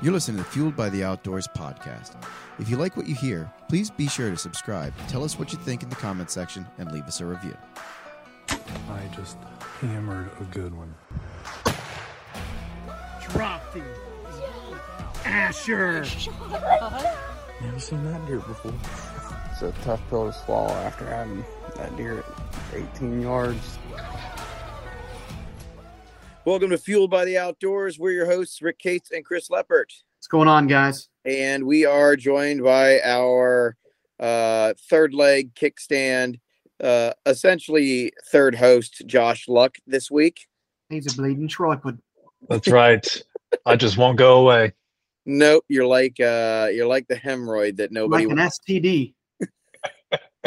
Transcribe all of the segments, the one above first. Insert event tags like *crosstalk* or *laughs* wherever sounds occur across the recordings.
You're listening to Fueled by the Outdoors podcast. If you like what you hear, please be sure to subscribe, tell us what you think in the comment section, and leave us a review. I just hammered a good one. Drop the Asher. Never seen that deer before. It's a tough pill to swallow after having that deer at 18 yards. Welcome to Fueled by the Outdoors. We're your hosts, Rick Cates and Chris Leppert. What's going on, guys? And we are joined by our uh, third leg kickstand, uh, essentially third host, Josh Luck, this week. He's a bleeding tripod. That's right. I just won't go away. Nope, you're like uh, you're like the hemorrhoid that nobody. Like an STD. *laughs*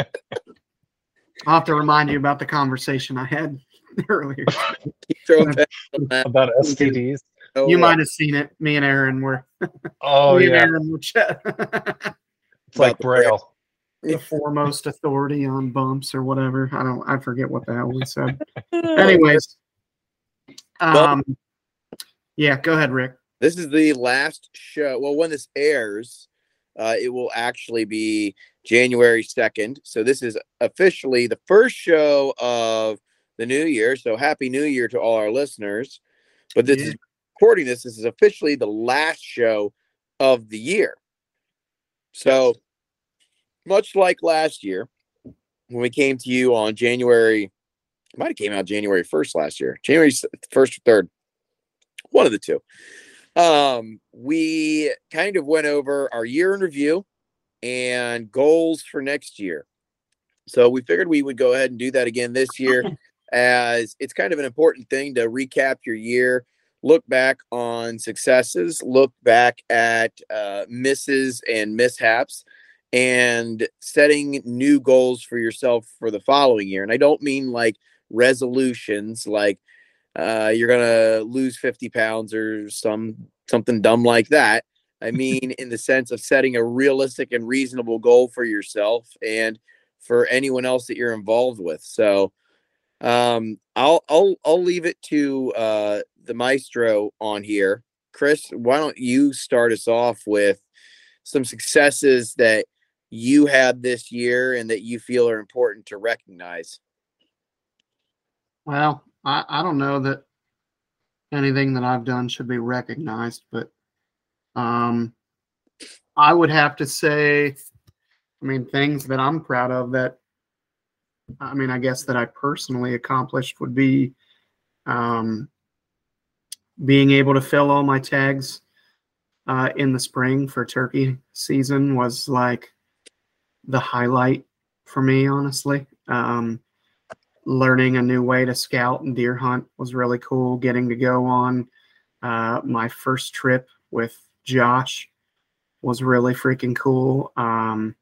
I'll have to remind you about the conversation I had *laughs* earlier. Keep throwing back on that. About STDs. Oh, you might have seen it. Me and Aaron were. *laughs* Oh me and yeah, Aaron were chat- *laughs* it's like Braille. the foremost authority on bumps or whatever. I don't. I forget what the hell we said. Anyways, um, yeah. Go ahead, Rick. This is the last show. Well, when this airs, uh, it will actually be January 2nd. So this is officially the first show of the new year. So happy new year to all our listeners. But this Yeah. is recording this. This is officially the last show of the year. So much like last year, when we came to you on January, it might have came out January 1st last year, January 1st or 3rd, one of the two um we kind of went over our year in review and goals for next year so we figured we would go ahead and do that again this year *laughs* as it's kind of an important thing to recap your year look back on successes look back at uh, misses and mishaps and setting new goals for yourself for the following year and i don't mean like resolutions like uh, you're gonna lose 50 pounds or some something dumb like that. I *laughs* mean, in the sense of setting a realistic and reasonable goal for yourself and for anyone else that you're involved with. So, um, I'll I'll I'll leave it to uh, the maestro on here, Chris. Why don't you start us off with some successes that you had this year and that you feel are important to recognize? Well, I, I don't know that anything that I've done should be recognized, but um, I would have to say, I mean, things that I'm proud of that, I mean, I guess that I personally accomplished would be um, being able to fill all my tags uh, in the spring for turkey season was like the highlight for me, honestly. Um, learning a new way to scout and deer hunt was really cool. Getting to go on uh, my first trip with Josh was really freaking cool. Um,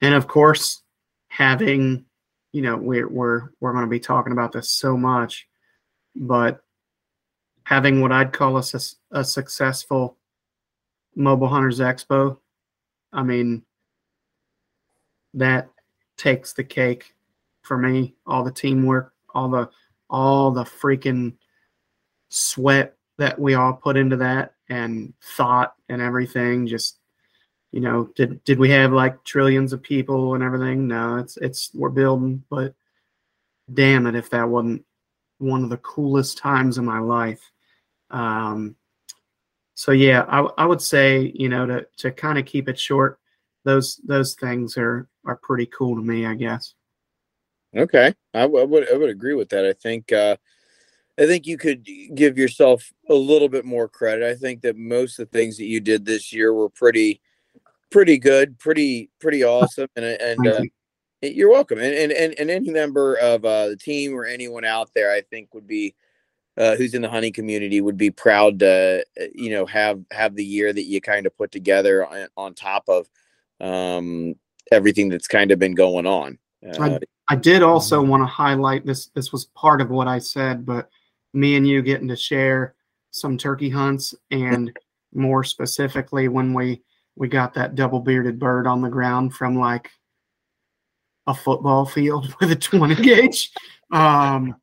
and of course, having you know we're we're we're going to be talking about this so much, but having what I'd call a, a successful mobile hunters expo, I mean that takes the cake for me. All the teamwork, all the all the freaking sweat that we all put into that and thought and everything just you know did did we have like trillions of people and everything no it's it's we're building but damn it if that wasn't one of the coolest times of my life um so yeah i, I would say you know to to kind of keep it short those those things are are pretty cool to me i guess Okay, I, w- I would I would agree with that. I think uh, I think you could give yourself a little bit more credit. I think that most of the things that you did this year were pretty pretty good, pretty pretty *laughs* awesome, and and uh, you're welcome. And, and and and any member of uh, the team or anyone out there, I think would be uh, who's in the hunting community would be proud to uh, you know have have the year that you kind of put together on, on top of um, everything that's kind of been going on. Uh, I did also want to highlight this. This was part of what I said, but me and you getting to share some turkey hunts, and *laughs* more specifically, when we we got that double bearded bird on the ground from like a football field *laughs* with a 20 gauge, um,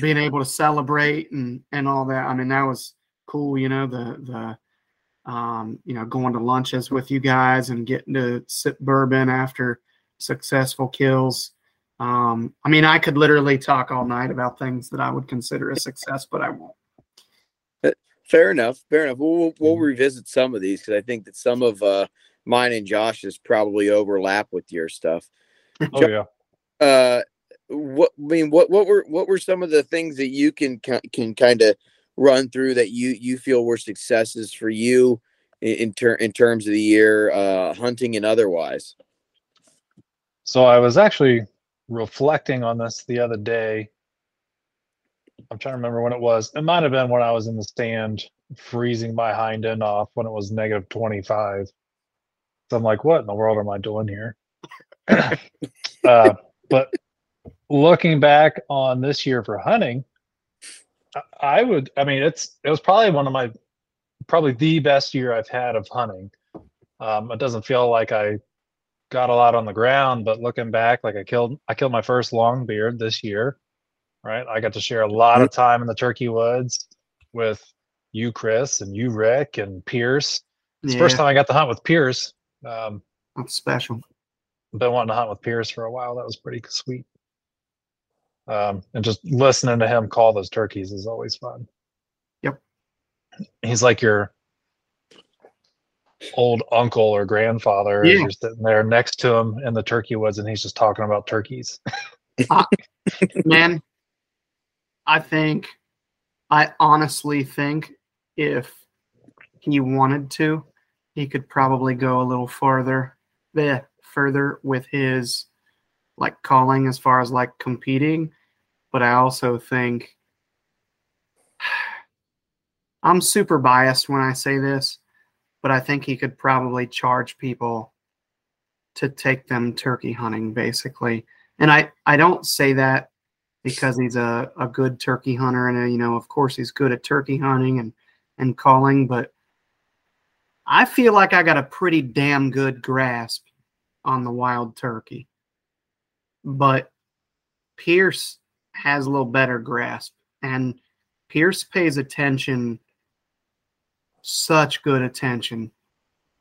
being able to celebrate and and all that. I mean, that was cool. You know, the the um, you know going to lunches with you guys and getting to sip bourbon after successful kills. Um, I mean, I could literally talk all night about things that I would consider a success, but I won't. Fair enough. Fair enough. We'll we'll, we'll revisit some of these because I think that some of uh, mine and Josh's probably overlap with your stuff. *laughs* Oh yeah. uh what I mean what what were what were some of the things that you can can kind of run through that you you feel were successes for you in in, ter- in terms of the year uh hunting and otherwise So I was actually reflecting on this the other day. I'm trying to remember when it was. It might have been when I was in the stand freezing my hind end off when it was negative 25. So I'm like, what in the world am I doing here? *coughs* uh, but looking back on this year for hunting, I- would, I mean, it's, it was probably one of my, probably the best year I've had of hunting. Um, it doesn't feel like I got a lot on the ground, but looking back, like I killed I killed my first long beard this year. Right. I got to share a lot of time in the turkey woods with you, Chris, and you, Rick, and Pierce. It's the first time I got to hunt with Pierce. Um, that's special. been wanting to hunt with Pierce for a while. That was pretty sweet. Um, and just listening to him call those turkeys is always fun. Yep. He's like your old uncle or grandfather. and Yeah. You're sitting there next to him in the turkey woods, and he's just talking about turkeys. Man, I think, I honestly think if he wanted to, he could probably go a little farther, the further with his like calling as far as like competing. But I also think *sighs* I'm super biased when I say this, but I think he could probably charge people to take them turkey hunting, basically. And I, I don't say that because he's a, a good turkey hunter and uh you know of course he's good at turkey hunting and and calling but i feel like i got a pretty damn good grasp on the wild turkey. But pierce has a little better grasp and pierce pays attention such good attention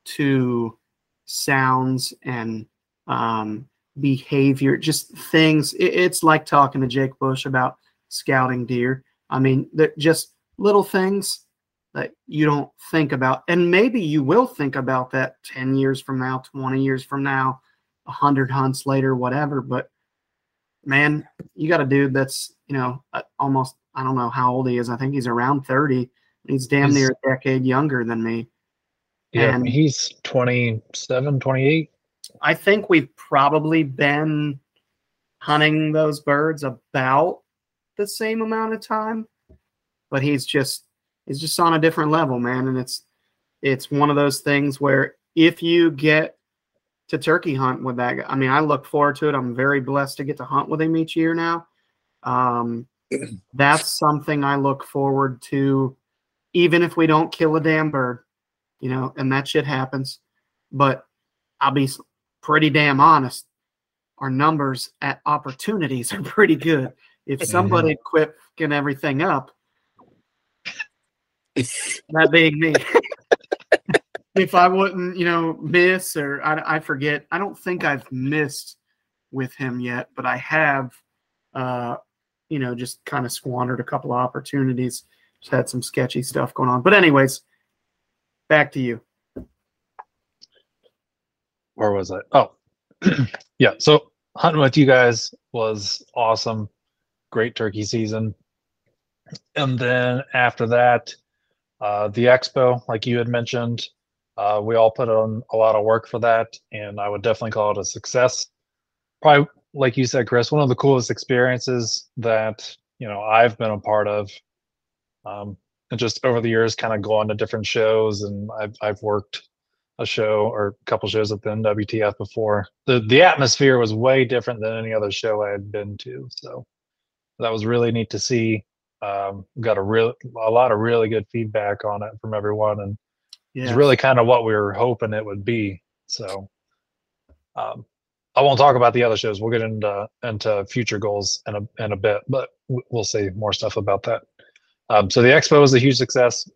to sounds and um, behavior, just things. It, it's like talking to Jake Bush about scouting deer. I mean, just little things that you don't think about. And maybe you will think about that 10 years from now, 20 years from now, 100 hunts later, whatever. But man, you got a dude that's, you know, uh, almost, I don't know how old he is. I think he's around 30. He's damn He's- near a decade younger than me. Yeah, And- he's 27, 28. I think we've probably been hunting those birds about the same amount of time, but he's just he's just on a different level, man. And it's it's one of those things where if you get to turkey hunt with that guy, I mean, I look forward to it. I'm very blessed to get to hunt with him each year now. Um, *clears throat* that's something I look forward to, even if we don't kill a damn bird, you know, and that shit happens. But I'll be pretty damn honest. Our numbers at opportunities *laughs* are pretty good. If somebody quit fucking everything up, that being me. *laughs* if I wouldn't, you know, miss or I, I forget, I don't think I've missed with him yet, but I have, uh, you know, just kind of squandered a couple of opportunities. Just had some sketchy stuff going on. But anyways, back to you. Where was I? Oh, *clears throat* yeah. So hunting with you guys was awesome. Great turkey season. And then after that, uh, the expo, like you had mentioned, uh, we all put on a lot of work for that, and I would definitely call it a success. Probably, like you said, Chris, one of the coolest experiences that you know I've been a part of Um, and just over the years, kind of gone to different shows, and I've I've worked a show or a couple shows at the NWTF before. the The atmosphere was way different than any other show I had been to, so that was really neat to see. Um, got a real a lot of really good feedback on it from everyone, and Yeah. it's really kind of what we were hoping it would be. So, um, I won't talk about the other shows. We'll get into into future goals in a in a bit, but we'll say more stuff about that. Um, so the expo was a huge success,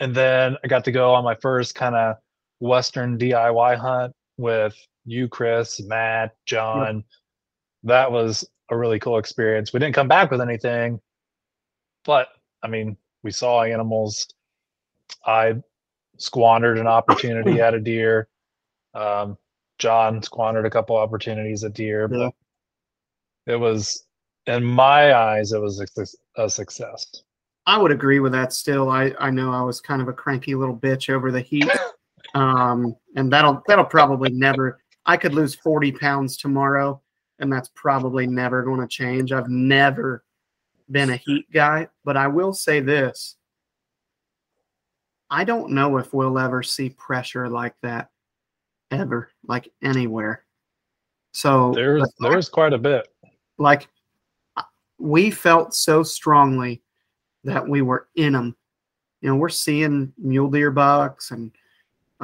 and then I got to go on my first kind of Western DIY hunt with you, Chris, Matt, John. That was a really cool experience. We didn't come back with anything, but I mean, we saw animals. I squandered an opportunity *coughs* at a deer. Um, John squandered a couple opportunities at deer, Yeah. but it was, in my eyes, it was a, a success. I would agree with that still. I, I know I was kind of a cranky little bitch over the heat. *coughs* Um, and that'll that'll probably never I could lose 40 pounds tomorrow, and that's probably never going to change. I've never been a heat guy, but I will say this. I don't know if we'll ever see pressure like that ever, like anywhere. So There's the fact there's quite a bit. like we felt so strongly that we were in them. You know, we're seeing mule deer bucks and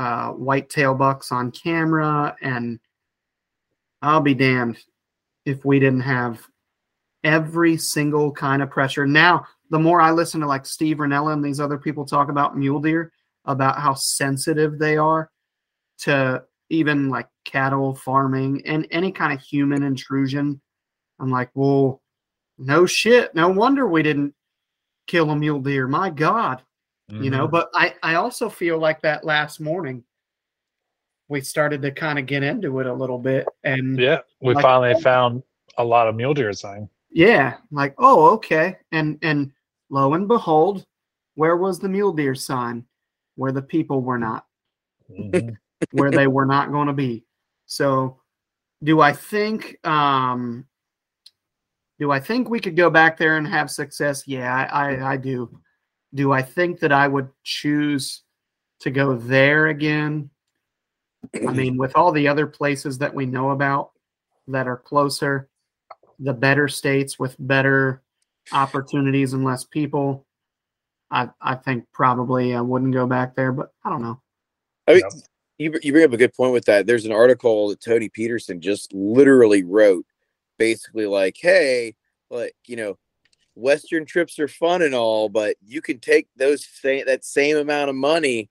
uh, whitetail bucks on camera, and I'll be damned if we didn't have every single kind of pressure. Now, the more I listen to like Steve Rinella and these other people talk about mule deer, about how sensitive they are to even like cattle farming and any kind of human intrusion. I'm like, well, no shit. No wonder we didn't kill a mule deer. My God. You know, Mhm. but I, I also feel like that last morning we started to kind of get into it a little bit. And yeah, we like- finally found a lot of mule deer sign. yeah, like, oh, okay. And and lo and behold, where was the mule deer sign? Where the people were not. Mhm. *laughs* where they were not going to be. So, do I think um do I think we could go back there and have success? Yeah, I, I, I do. Do I think that I would choose to go there again? I mean, with all the other places that we know about that are closer, the better states with better opportunities and less people, I I think probably I wouldn't go back there, but I don't know. I mean, you, you bring up a good point with that. There's an article that Tony Peterson just literally wrote, basically like, "Hey, like you know, Western trips are fun and all, but you can take those same that same amount of money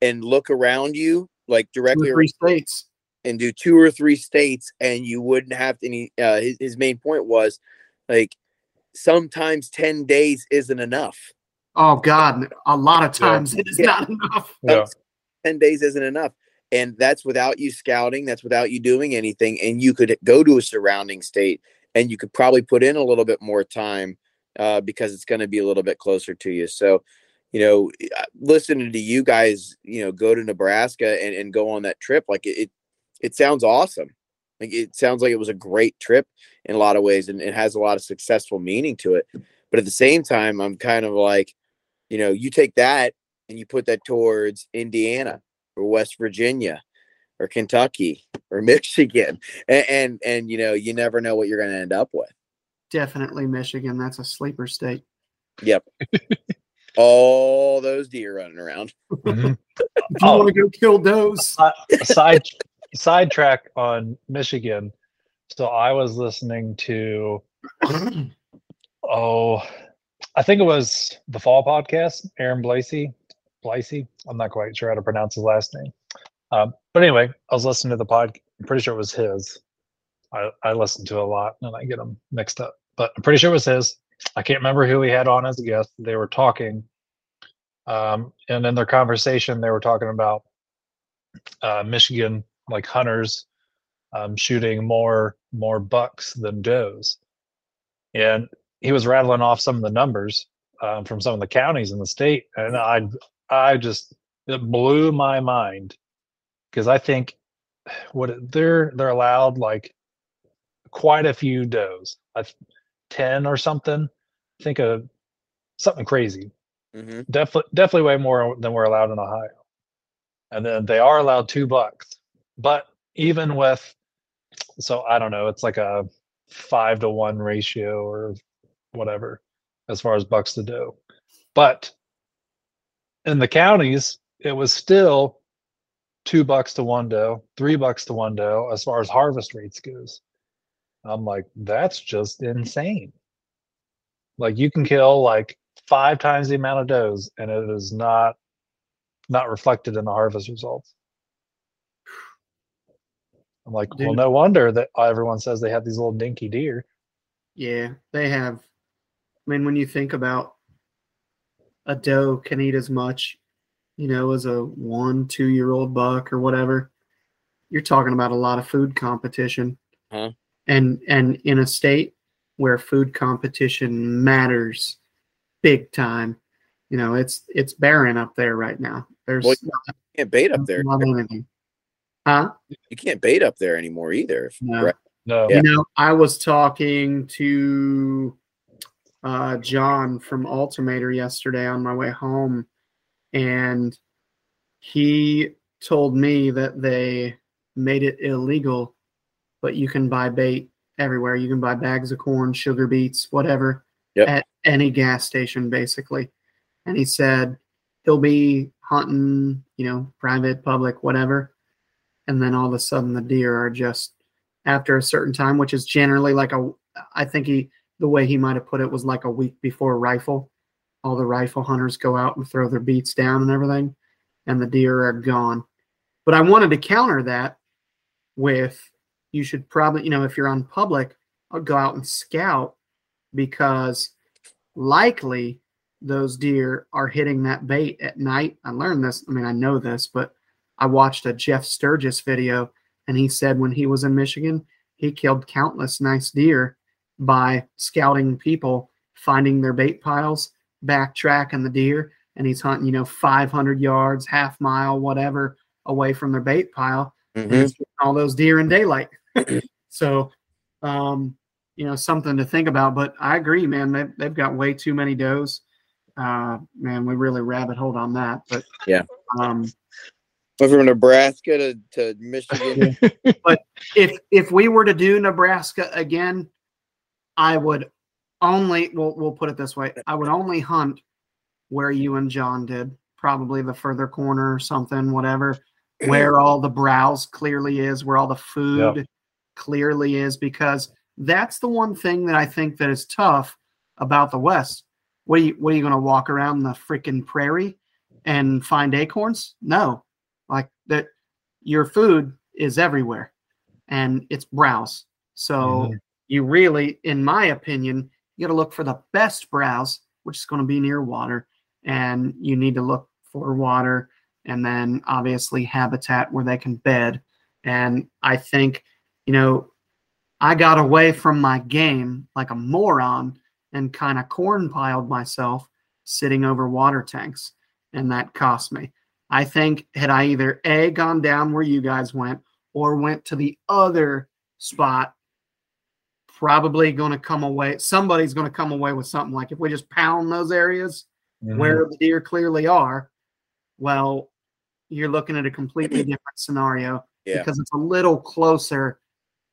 and look around you, like directly three states. and do two or three states and you wouldn't have to any uh his, his main point was like sometimes 10 days isn't enough Oh God, a lot of Yeah. times it is Yeah. not enough. Yeah. 10 days isn't enough and that's without you scouting that's without you doing anything and you could go to a surrounding state and you could probably put in a little bit more time uh, because it's going to be a little bit closer to you. So you know uh, listening to you guys you know go to nebraska and, and go on that trip like it, it it sounds awesome. Like it sounds like it was a great trip in a lot of ways and it has a lot of successful meaning to it. But at the same time i'm kind of like you know you take that and you put that towards indiana or west virginia or kentucky or *laughs* michigan and and, and you know you never know what you're going to end up with Definitely Michigan. That's a sleeper state. yep *laughs* all those deer running around Mhm. If you Oh. want to go kill those, A side sidetrack on Michigan. So I was listening to *clears throat* oh, I think it was the Fall podcast. Aaron Blasey, Blasey. I'm not quite sure how to pronounce his last name. Um, but anyway, I was listening to the pod. I'm pretty sure it was his. I, I listen to a lot and I get them mixed up, but I'm pretty sure it was his. I can't remember who he had on as a guest. They were talking, um, and in their conversation, they were talking about uh, Michigan, like hunters, um, shooting more more bucks than does, and he was rattling off some of the numbers um, from some of the counties in the state, and I I just it blew my mind because I think *sighs* what they're they're allowed like quite a few does, I th- ten or something. Think of something crazy, hmm Definitely, definitely way more than we're allowed in Ohio. And then they are allowed two bucks, but even with, so I don't know, it's like a five to one ratio or whatever as far as bucks to doe. But in the counties, it was still two bucks to one doe, three bucks to one doe as far as harvest rates goes. I'm like, that's just insane. Like you can kill like five times the amount of does, and it is not not reflected in the harvest results. I'm like, well, no wonder that everyone says they have these little dinky deer. Yeah, they have. I mean, when you think about a doe can eat as much, you know, as a one, two year old buck or whatever, you're talking about a lot of food competition. Huh. And and in a state where food competition matters big time, you know, it's it's barren up there right now. There's Well, You can't bait up there. Huh? You can't bait up there anymore either. if- No. right? No, Yeah. You know, I was talking to uh, John from Altimator yesterday on my way home, and he told me that they made it illegal, but you can buy bait everywhere. You can buy bags of corn, sugar beets, whatever, Yep. at any gas station, basically. And he said he'll be hunting, you know, private, public, whatever. And then all of a sudden the deer are just after a certain time, which is generally like a, I think he, the way he might have put it was like a week before rifle. All the rifle hunters go out and throw their beats down and everything, and the deer are gone. But I wanted to counter that with you should probably, you know, if you're on public, I'll go out and scout because likely those deer are hitting that bait at night. I learned this. I mean, I know this, but I watched a Jeff Sturgis video and he said when he was in Michigan, he killed countless nice deer by scouting people, finding their bait piles, backtracking the deer, and he's hunting, you know, 500 yards, half mile, whatever, away from their bait pile. and Mhm. he's all those deer in daylight. *clears throat* so, um, you know, something to think about. But I agree, man. They've, they've got way too many does. Uh, man, we really rabbit hold on that. But Yeah. um, Went from Nebraska to, to Michigan. *laughs* But if if we were to do Nebraska again, I would only we'll we'll put it this way. I would only hunt where you and John did, probably the further corner or something, whatever, *clears throat* where all the browse clearly is, where all the food clearly is, because that's the one thing that I think that is tough about the West. What are you what are you gonna walk around the freaking prairie and find acorns? No. Like that your food is everywhere and it's browse. So Mhm. you really, in my opinion, you got to look for the best browse, which is going to be near water, and you need to look for water, and then obviously habitat where they can bed. And I think, you know, I got away from my game like a moron and kind of corn piled myself sitting over water tanks, and that cost me. I think had I either A gone down where you guys went or went to the other spot, probably going to come away. Somebody's going to come away with something like if we just pound those areas Mhm. where the deer clearly are, well, you're looking at a completely *clears throat* different scenario Yeah. because it's a little closer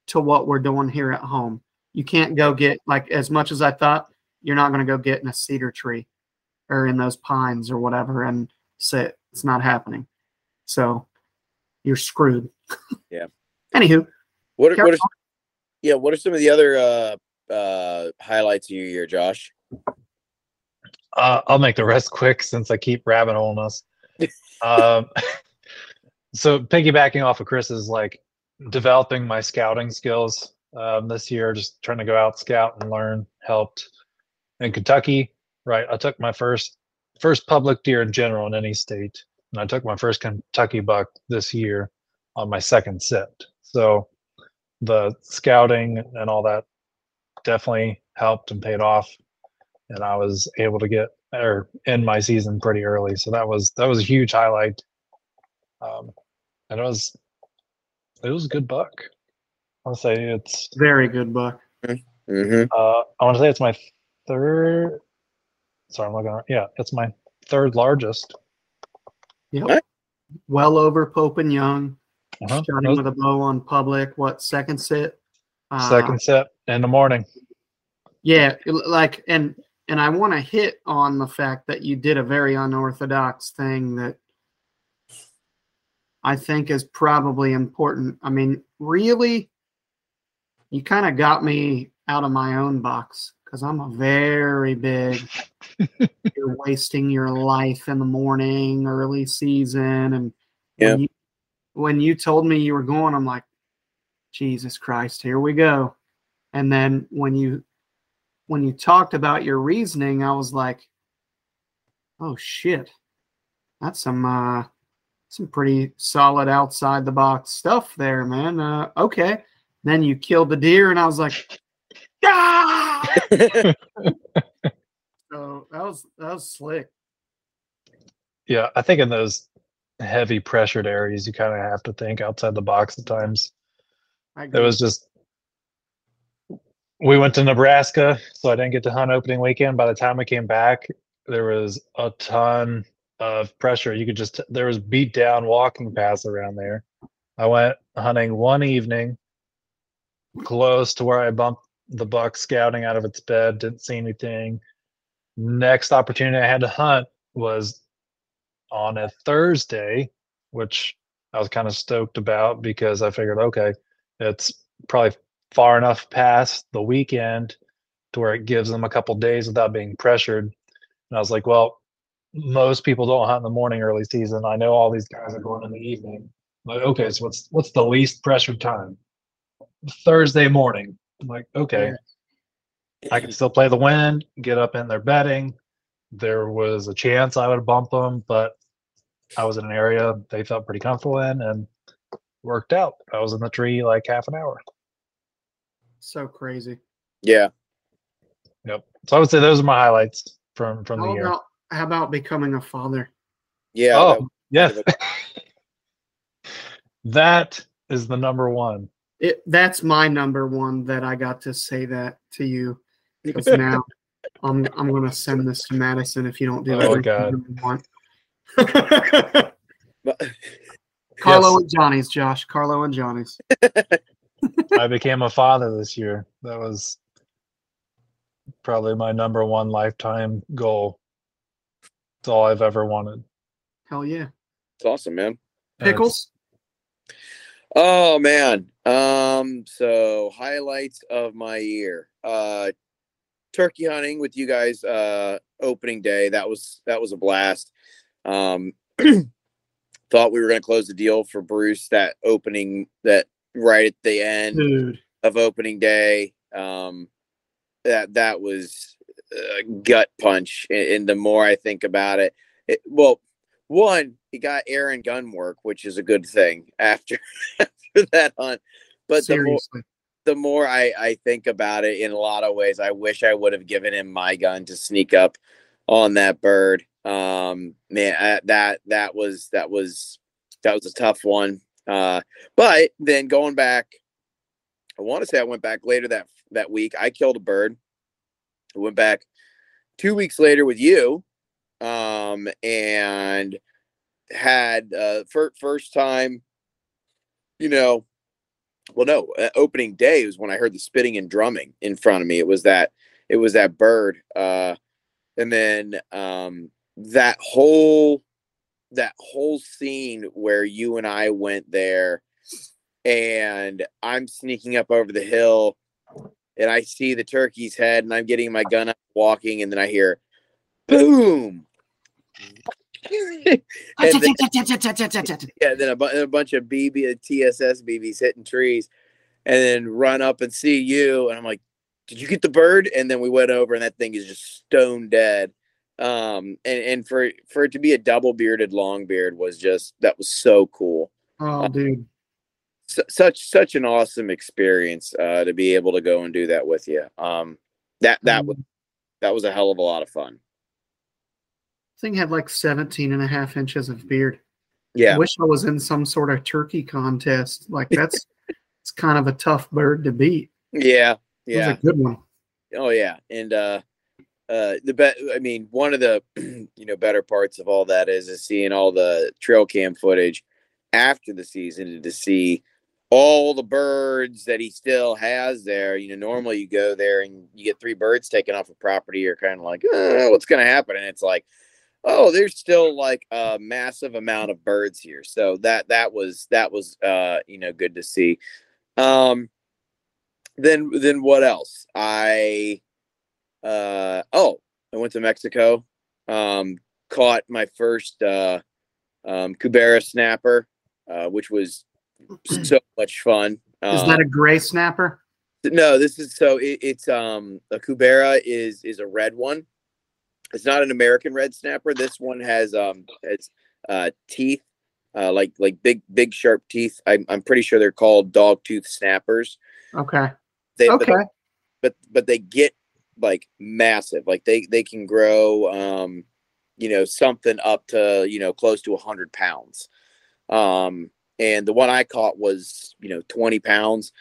to what we're doing here at home. You can't go get like as much as I thought. You're not going to go get in a cedar tree or in those pines or whatever and sit. It's not happening. So you're screwed. Yeah. *laughs* Anywho, What are, what are yeah? What are some of the other uh, uh, highlights of your year, Josh? Uh, I'll make the rest quick since I keep rabbit holing us. *laughs* um, *laughs* so piggybacking off of Chris's, like developing my scouting skills um, this year, just trying to go out scout and learn helped. In Kentucky, right, I took my first first public deer in general in any state, and I took my first Kentucky buck this year on my second set. So the scouting and all that definitely helped and paid off and I was able to get or end my season pretty early. So that was that was a huge highlight. Um, and it was it was a good buck. I want to say it's very good buck. Mm-hmm. uh, I want to say it's my third. Sorry, I'm looking. around. Yeah, it's my third largest. Yep. Right. Well over Pope and Young. Uh-huh. Shot him with a bow on public. What second sit? Uh, Second set in the morning. Yeah, like and and I want to hit on the fact that you did a very unorthodox thing that I think is probably important. I mean, really, you kind of got me out of my own box because I'm a very big. *laughs* you're wasting your life in the morning, early season, and Yeah. when you, when you told me you were going, I'm like, Jesus Christ, here we go. And then when you when you talked about your reasoning, I was like, oh shit. That's some uh some pretty solid outside the box stuff there, man. Uh okay. Then you killed the deer and I was like, ah! *laughs* so that was that was slick. Yeah, I think in those heavy pressured areas, you kind of have to think outside the box at times. I It was just we went to Nebraska, so I didn't get to hunt opening weekend. By the time I came back, there was a ton of pressure. You could just there was beat down walking paths around there. I went hunting one evening, close to where I bumped the buck scouting out of its bed. Didn't see anything. Next opportunity I had to hunt was on a Thursday, which I was kind of stoked about because I figured, okay, it's probably far enough past the weekend to where it gives them a couple days without being pressured. And I was like, well, most people don't hunt in the morning early season. I know all these guys are going in the evening. I'm like, okay, so what's what's the least pressured time? Thursday morning. I'm like, okay. I can still play the wind, get up in their bedding. There was a chance I would bump them, but I was in an area they felt pretty comfortable in and worked out. I was in the tree like half an hour. so crazy. yeah. Yep. So I would say those are my highlights from from the How year. about how about becoming a father? Yeah. oh, yes. *laughs* that is the number one. It that's my number one that I got to say that to you. *laughs* Because now I'm I'm gonna send this to Madison if you don't do it. Oh, everything God. you want. *laughs* Carlo Yes. and Johnny's, Josh. Carlo and Johnny's. I became a father this year. That was probably my number one lifetime goal. It's all I've ever wanted. Hell yeah. It's awesome, man. Pickles. Oh man. Um, so highlights of my year. Uh turkey hunting with you guys uh opening day. That was that was a blast. Um *clears throat* thought we were gonna close the deal for Bruce that opening that right at the end Dude. of opening day. Um, that that was a gut punch, and, and the more I think about it, it, well, one he got Aaron gun work, which is a good thing after *laughs* after that hunt. But the more the more I I think about it, in a lot of ways, I wish I would have given him my gun to sneak up on that bird. Um, man, I, that that was that was that was a tough one. Uh, but then going back, I want to say I went back later that that week. I killed a bird. I went back two weeks later with you, um, and had uh, fir- first time. You know, well, no, uh, opening day was when I heard the spitting and drumming in front of me. It was that it was that bird, uh, and then um, that whole that whole scene where you and I went there and I'm sneaking up over the hill and I see the turkey's head and I'm getting my gun up walking and then I hear boom. *laughs* and then, *laughs* yeah, then a, bu- a bunch of BB TSS BBs hitting trees and then run up and see you and I'm like, did you get the bird? And then we went over and that thing is just stone dead um and and for for it to be a double bearded long beard was just that was so cool Oh, dude. Such such an awesome experience uh to be able to go and do that with you um that that was that was a hell of a lot of fun Thing had like 17 and a half inches of beard. yeah I wish I was in some sort of turkey contest. Like that's *laughs* it's kind of a tough bird to beat. yeah It was yeah a good one. oh yeah and uh uh the bet i mean one of the *clears throat* you know better parts of all that is is seeing all the trail cam footage after the season and to see all the birds that he still has there you know normally you go there and you get three birds taken off a property you're kind of like oh, what's going to happen? And it's like oh there's still like a massive amount of birds here. So that that was that was uh you know good to see. Um then then what else? I uh oh i went to mexico um caught my first uh um cubera snapper uh which was so much fun. Is um, that a gray snapper? no this is so it, it's um a cubera is is a red one. It's not an american red snapper. This one has um has uh teeth uh like like big big sharp teeth. I'm, I'm pretty sure they're called dog tooth snappers. Okay. they, but Okay. but but they get like massive. Like they they can grow um you know something up to you know close to a 100 pounds. Um and the one i caught was you know 20 pounds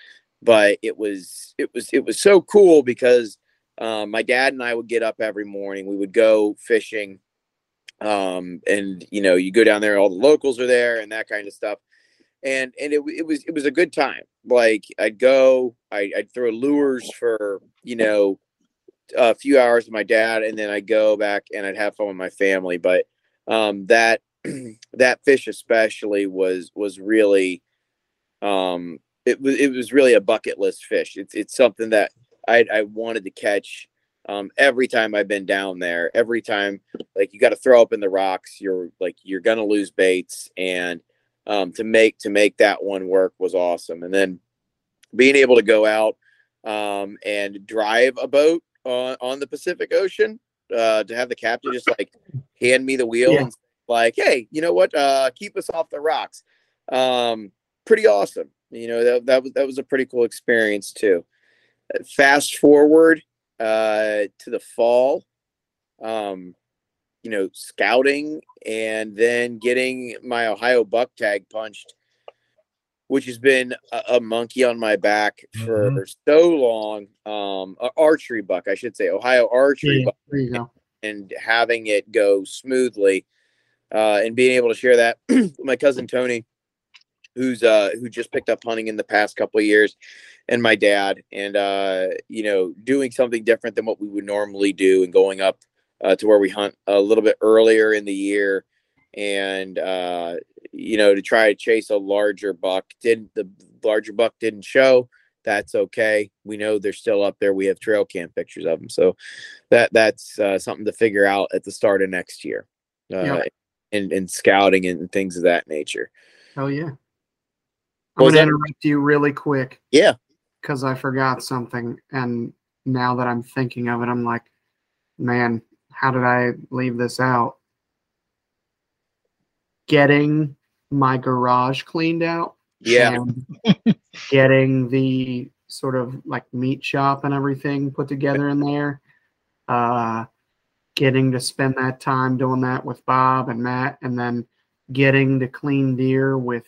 but it was it was it was so cool because um, my dad and i would get up every morning. We would go fishing um and you know you go down there all the locals are there and that kind of stuff. And and it, it was it was a good time. Like i'd go I, i'd throw lures for you know a few hours with my dad and then i'd go back and i'd have fun with my family. But um that *clears throat* that fish especially was was really um it was it was really a bucket list fish. It's it's something that i i wanted to catch um every time i've been down there. Every time like you got to throw up in the rocks you're like you're gonna lose baits and um to make to make that one work was awesome. And then being able to go out um and drive a boat on on the pacific ocean uh to have the captain just like hand me the wheel Yeah. and like hey you know what? Uh keep us off the rocks. Um pretty awesome. You know that, that was that was a pretty cool experience too. Uh, fast forward uh to the fall um you know scouting and then getting my ohio buck tag punched which has been a, a monkey on my back for so long. Um archery buck i should say ohio archery Yeah, buck there you go. and having it go smoothly uh, and being able to share that *clears throat* with my cousin Tony, who's uh, who just picked up hunting in the past couple of years, and my dad, and uh, you know, doing something different than what we would normally do, and going up uh, to where we hunt a little bit earlier in the year, and uh, you know, to try to chase a larger buck. Didn't the larger buck didn't show? That's okay. We know they're still up there. We have trail cam pictures of them, so that that's uh, something to figure out at the start of next year, uh, Yeah. And and scouting and things of that nature. Hell yeah. I'm What going to that? interrupt you really quick Yeah, because I forgot something. And now that I'm thinking of it, I'm like, man, how did I leave this out? Getting my garage cleaned out. yeah, *laughs* getting the sort of like meat shop and everything put together in there. Uh, getting to spend that time doing that with Bob and Matt, and then getting to clean deer with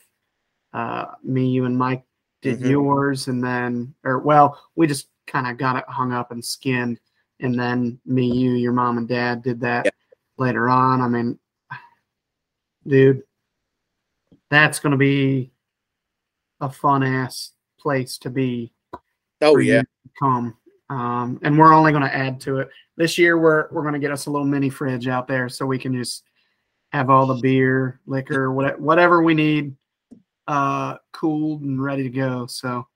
uh, me, you, and Mike did Mhm. yours, and then or well, we just kind of got it hung up and skinned, and then me, you, your mom, and dad did that Yeah. later on. I mean, dude, that's gonna be a fun ass place to be oh yeah, to come. Um, and we're only going to add to it this year. We're we're going to get us a little mini fridge out there so we can just have all the beer, liquor, what, whatever we need, uh, cooled and ready to go. So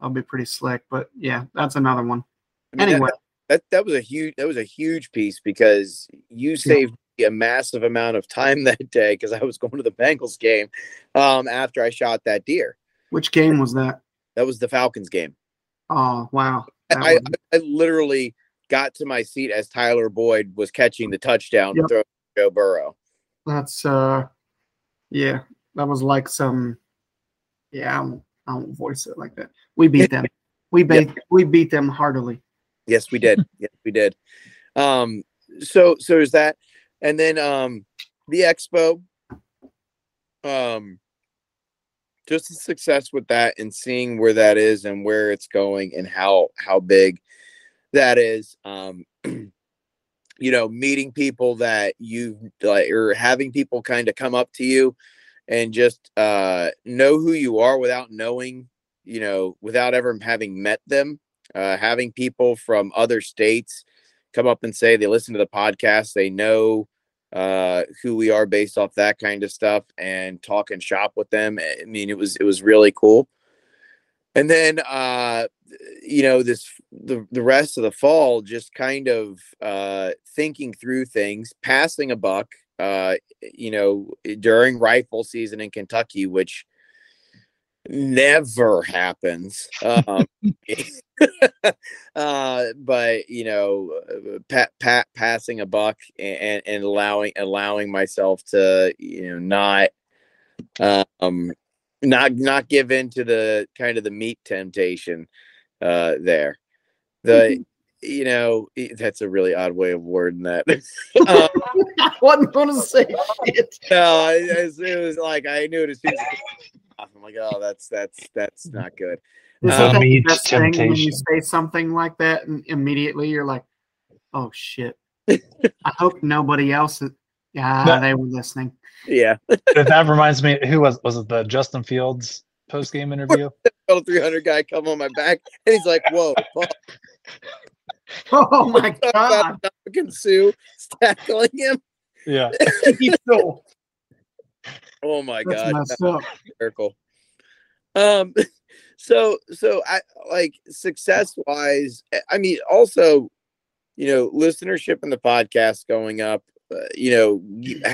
I'll be pretty slick. But yeah, that's another one. I mean, Anyway, that that was a huge that was a huge piece because you saved me a massive amount of time *laughs* that day because I was going to the Bengals game um, after I shot that deer. which game was that? That was the Falcons game. Oh wow, That I, I, I literally got to my seat as Tyler Boyd was catching the touchdown to throw to Joe Burrow. that's uh, yeah, that was like some. Yeah, I won't, I won't voice it like that. We beat them. We *laughs* beat we beat them heartily. Yes, we did. *laughs* yes, we did. Um, so so is that, and then um, the expo. Um, just the success with that and seeing where that is and where it's going and how how big that is. Um, *clears throat* you know, meeting people that you like, or having people kind of come up to you and just uh, know who you are without knowing, you know, without ever having met them. Uh, having people from other states come up and say they listen to the podcast, they know uh, who we are based off that kind of stuff, and talk and shop with them. I mean, it was it was really cool. And then, uh, you know, this the the rest of the fall, just kind of uh, thinking through things, passing a buck, uh, you know, during rifle season in Kentucky, which never happens. Um, *laughs* uh, but you know, pat, pat, passing a buck and, and allowing allowing myself to you know not um not not give in to the kind of the meat temptation uh there. The you know that's a really odd way of wording that. *laughs* Um, i wasn't gonna say shit no it, it was like i knew it as soon as i'm like oh that's that's that's not good is Um, that the meat best thing when you say something like that and immediately you're like, oh shit. *laughs* I hope nobody else is yeah, No. they were listening. yeah that reminds me. Who was was it? The Justin Fields post game interview? *laughs* little 300 guy come on my back and he's like whoa. *laughs* Oh my god. about Sue tackling him Yeah. So, oh my that's god miracle. Um, *laughs* so so I like success wise. I mean, also, you know, listenership in the podcast going up. Uh, you know,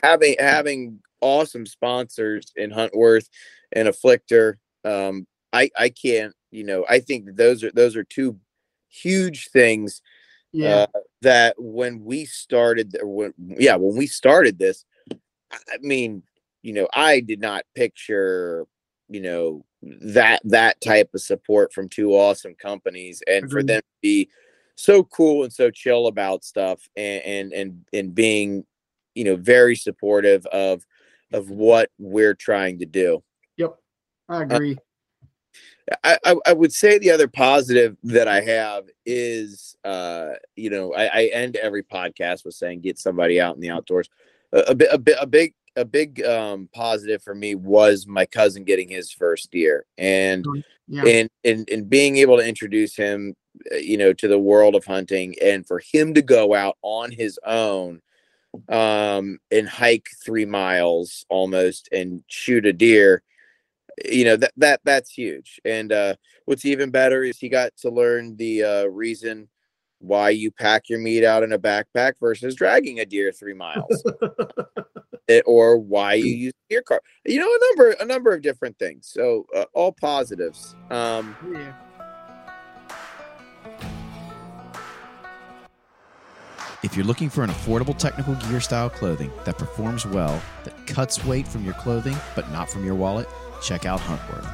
having having awesome sponsors in Huntworth and Afflictor. Um, I I can't. You know, I think those are those are two huge things Yeah. uh, that when we started when yeah when we started this I mean you know i did not picture you know that that type of support from two awesome companies and for them to be so cool and so chill about stuff and and and, and being you know very supportive of of what we're trying to do yep. I agree. I, I, I would say the other positive that I have is, uh, you know, I, I end every podcast with saying get somebody out in the outdoors. A, a, a, a big a big um, positive for me was my cousin getting his first deer, and yeah. and and and being able to introduce him, uh, you know, to the world of hunting, and for him to go out on his own, um, and hike three miles almost and shoot a deer you know that that that's huge. And uh what's even better is he got to learn the uh reason why you pack your meat out in a backpack versus dragging a deer three miles. It- *laughs* or why you use a deer car you know a number a number of different things so uh, all positives um yeah. If you're looking for an affordable technical gear style clothing that performs well, that cuts weight from your clothing but not from your wallet, check out Huntworth.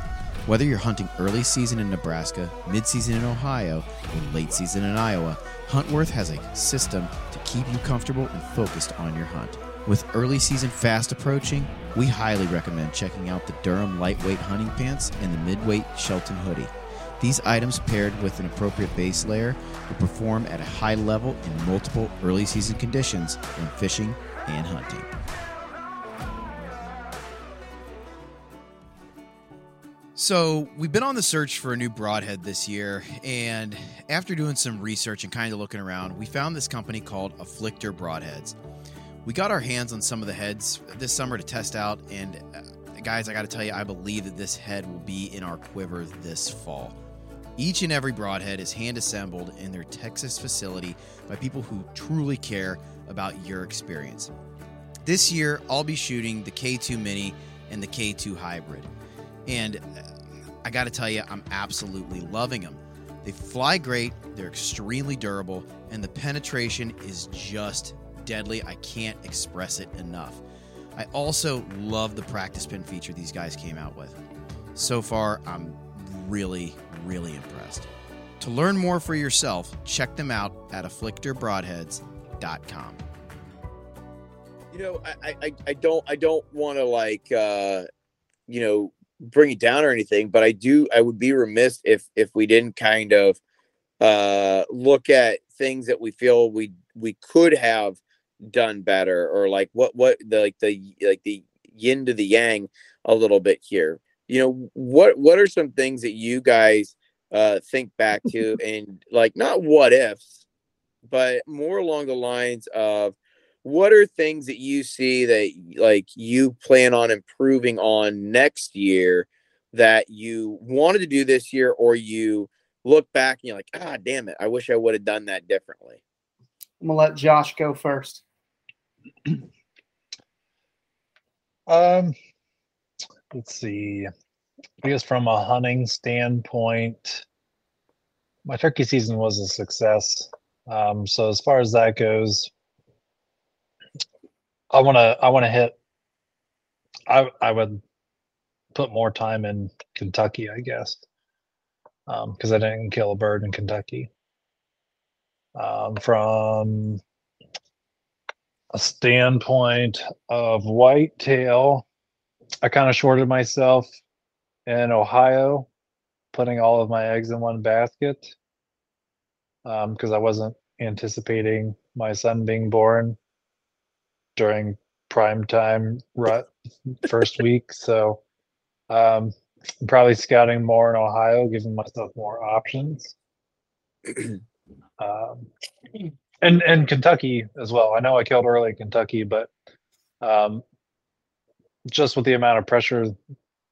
Whether you're hunting early season in Nebraska, mid season in Ohio, or late season in Iowa, Huntworth has a system to keep you comfortable and focused on your hunt. With early season fast approaching, we highly recommend checking out the Durham lightweight hunting pants and the midweight Shelton hoodie. These items paired with an appropriate base layer will perform at a high level in multiple early season conditions when fishing and hunting. So, we've been on the search for a new broadhead this year, and after doing some research and kind of looking around, we found this company called Afflictor Broadheads. We got our hands on some of the heads this summer to test out, and uh, guys, I got to tell you, I believe that this head will be in our quiver this fall. Each and every broadhead is hand assembled in their Texas facility by people who truly care about your experience. This year, I'll be shooting the K2 Mini and the K2 Hybrid. And uh, I got to tell you, I'm absolutely loving them. They fly great, they're extremely durable, and the penetration is just deadly. I can't express it enough. I also love the practice pin feature these guys came out with. So far, I'm really, really impressed. To learn more for yourself, check them out at afflictorbroadheads.com. you know i i I- don't i don't want to like uh you know bring it down or anything but i do i would be remiss if if we didn't kind of uh, look at things that we feel we we could have done better, or like what what the like the like the yin to the yang a little bit here. You know, what what are some things that you guys uh, think back to, *laughs* and like not what ifs, but more along the lines of what are things that you see that like you plan on improving on next year that you wanted to do this year or you look back and you're like ah damn it i wish i would have done that differently I'm gonna let Josh go first. Um, let's see. I guess from a hunting standpoint, my turkey season was a success. Um, so as far as that goes, I want to I want to hit. I I would put more time in Kentucky, I guess, because I didn't kill a bird in Kentucky. Um, from a standpoint of whitetail, I kind of shorted myself in Ohio, putting all of my eggs in one basket because I wasn't anticipating my son being born during prime time rut first *laughs* week. So um, I'm probably scouting more in Ohio, giving myself more options. *clears throat* um, and and Kentucky as well. I know I killed early in Kentucky, but um, just with the amount of pressure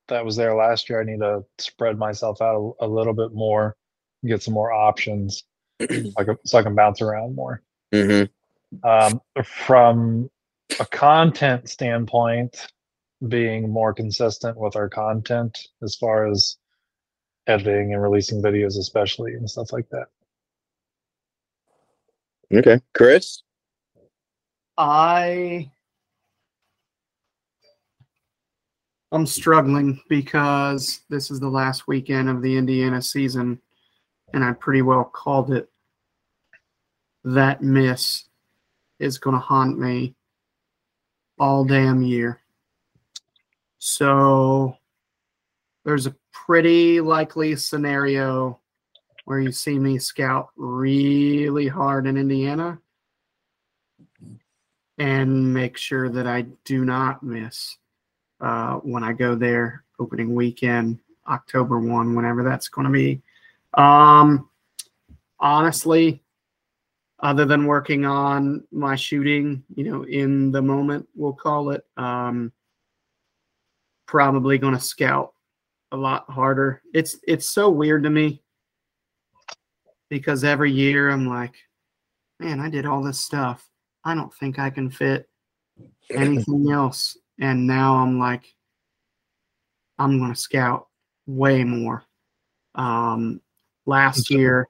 that was there last year, I need to spread myself out a, a little bit more, get some more options, *clears throat* so I can, so I can bounce around more. mm-hmm. Um, from a content standpoint, being more consistent with our content as far as editing and releasing videos, especially and stuff like that. Okay chris I I'm struggling because this is the last weekend of the Indiana season, and I pretty well called it. That miss is going to haunt me all damn year. So there's a pretty likely scenario where you see me scout really hard in Indiana and make sure that I do not miss uh, when I go there opening weekend, October 1, whenever that's going to be. Um, honestly, other than working on my shooting, you know, in the moment, we'll call it, um, probably going to scout a lot harder. It's it's so weird to me because every year I'm like, man, I did all this stuff. I don't think I can fit anything *laughs* else. And now I'm like, I'm going to scout way more. Um, last year,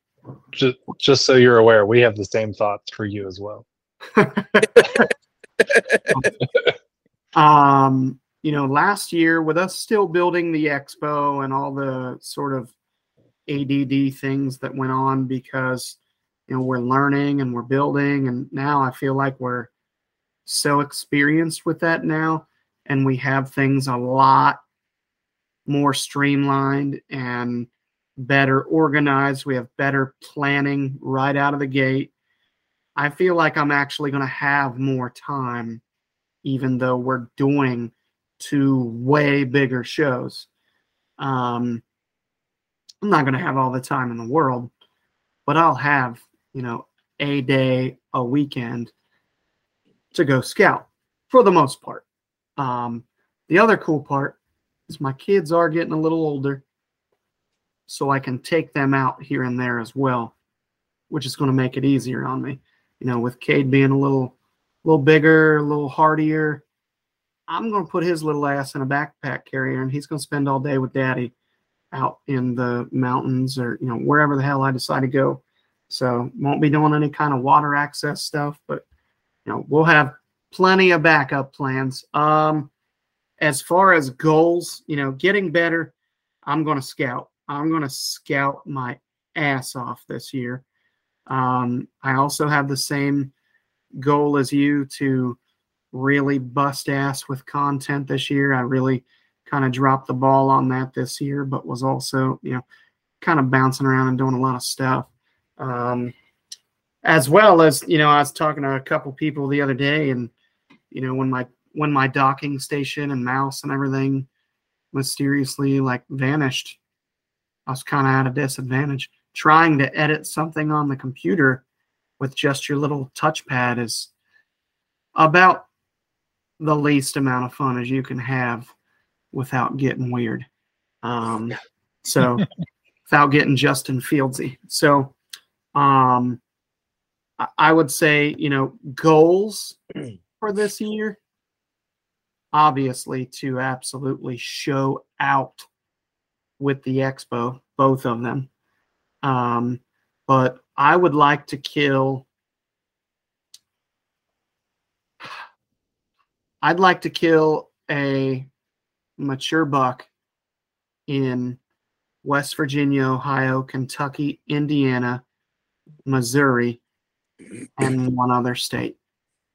Just just so you're aware, we have the same thoughts for you as well. *laughs* um, you know, last year with us still building the expo and all the sort of ADD things that went on because you know we're learning and we're building, and now I feel like we're so experienced with that now, and we have things a lot more streamlined and better organized. We have better planning right out of the gate. I feel like I'm actually going to have more time, even though we're doing two way bigger shows. Um, I'm not going to have all the time in the world, but I'll have, you know, a day, a weekend to go scout for the most part. Um, the other cool part is my kids are getting a little older, so I can take them out here and there as well, which is going to make it easier on me. You know, with Cade being a little, little bigger, a little hardier, I'm going to put his little ass in a backpack carrier, and he's going to spend all day with Daddy out in the mountains or you know wherever the hell I decide to go. So won't be doing any kind of water access stuff, but you know we'll have plenty of backup plans. Um, as far as goals, you know, getting better, I'm going to scout. I'm going to scout my ass off this year. Um, I also have the same goal as you to really bust ass with content this year. I really kind of dropped the ball on that this year, but was also, you know, kind of bouncing around and doing a lot of stuff. Um, as well as you know, I was talking to a couple people the other day, and you know, when my when my docking station and mouse and everything mysteriously like vanished, I was kind of at a disadvantage. Trying to edit something on the computer with just your little touchpad is about the least amount of fun as you can have without getting weird. Um, so *laughs* without getting Justin Fieldsy. So um, I- I would say, you know, goals *clears throat* for this year, obviously to absolutely show out with the expo, both of them. Um, but I would like to kill. I'd like to kill a mature buck in West Virginia, Ohio, Kentucky, Indiana, Missouri, and *clears throat* one other state.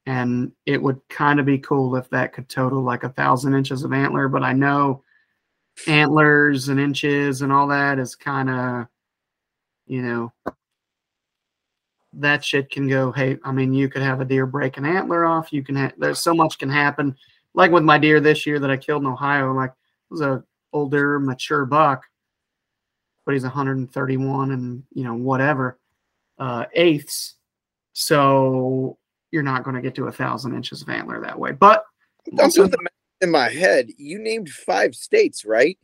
And it would kind of be cool if that could total like a thousand inches of antler, but I know antlers and inches and all that is kind of, you know, that shit can go. Hey, I mean, you could have a deer break an antler off. You can have, there's so much can happen. Like with my deer this year that I killed in Ohio, like it was a older, mature buck, but he's 131 and, you know, whatever, uh, eighths. So you're not going to get to a thousand inches of antler that way. But I'm doing the in my head. You named five states, right?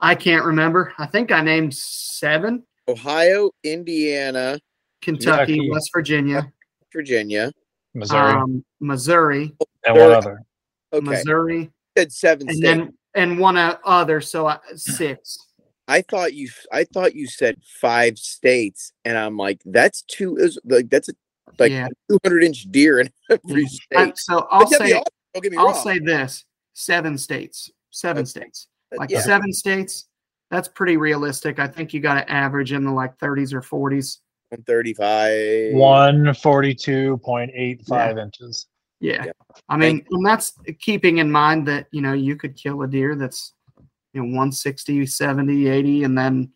I can't remember. I think I named seven Ohio, Indiana, Kentucky, Kentucky. West Virginia, Virginia. Missouri, um, Missouri, and one other. Okay, Missouri, said seven and states. then and one o- other. So I, *clears throat* six. I thought you I thought you said five states, and I'm like, that's two is like that's a like Yeah. 200 inch deer in *laughs* every I- state. so I'll But say awesome, Don't get me I'll wrong. say this: seven states, seven states, like yeah, seven states. That's pretty realistic. I think you got to average in the like 30s or 40s. 135. One forty-two point eight five inches. Yeah. Yeah. I mean, and that's keeping in mind that, you know, you could kill a deer that's, you know, 160, 70, 80, and then,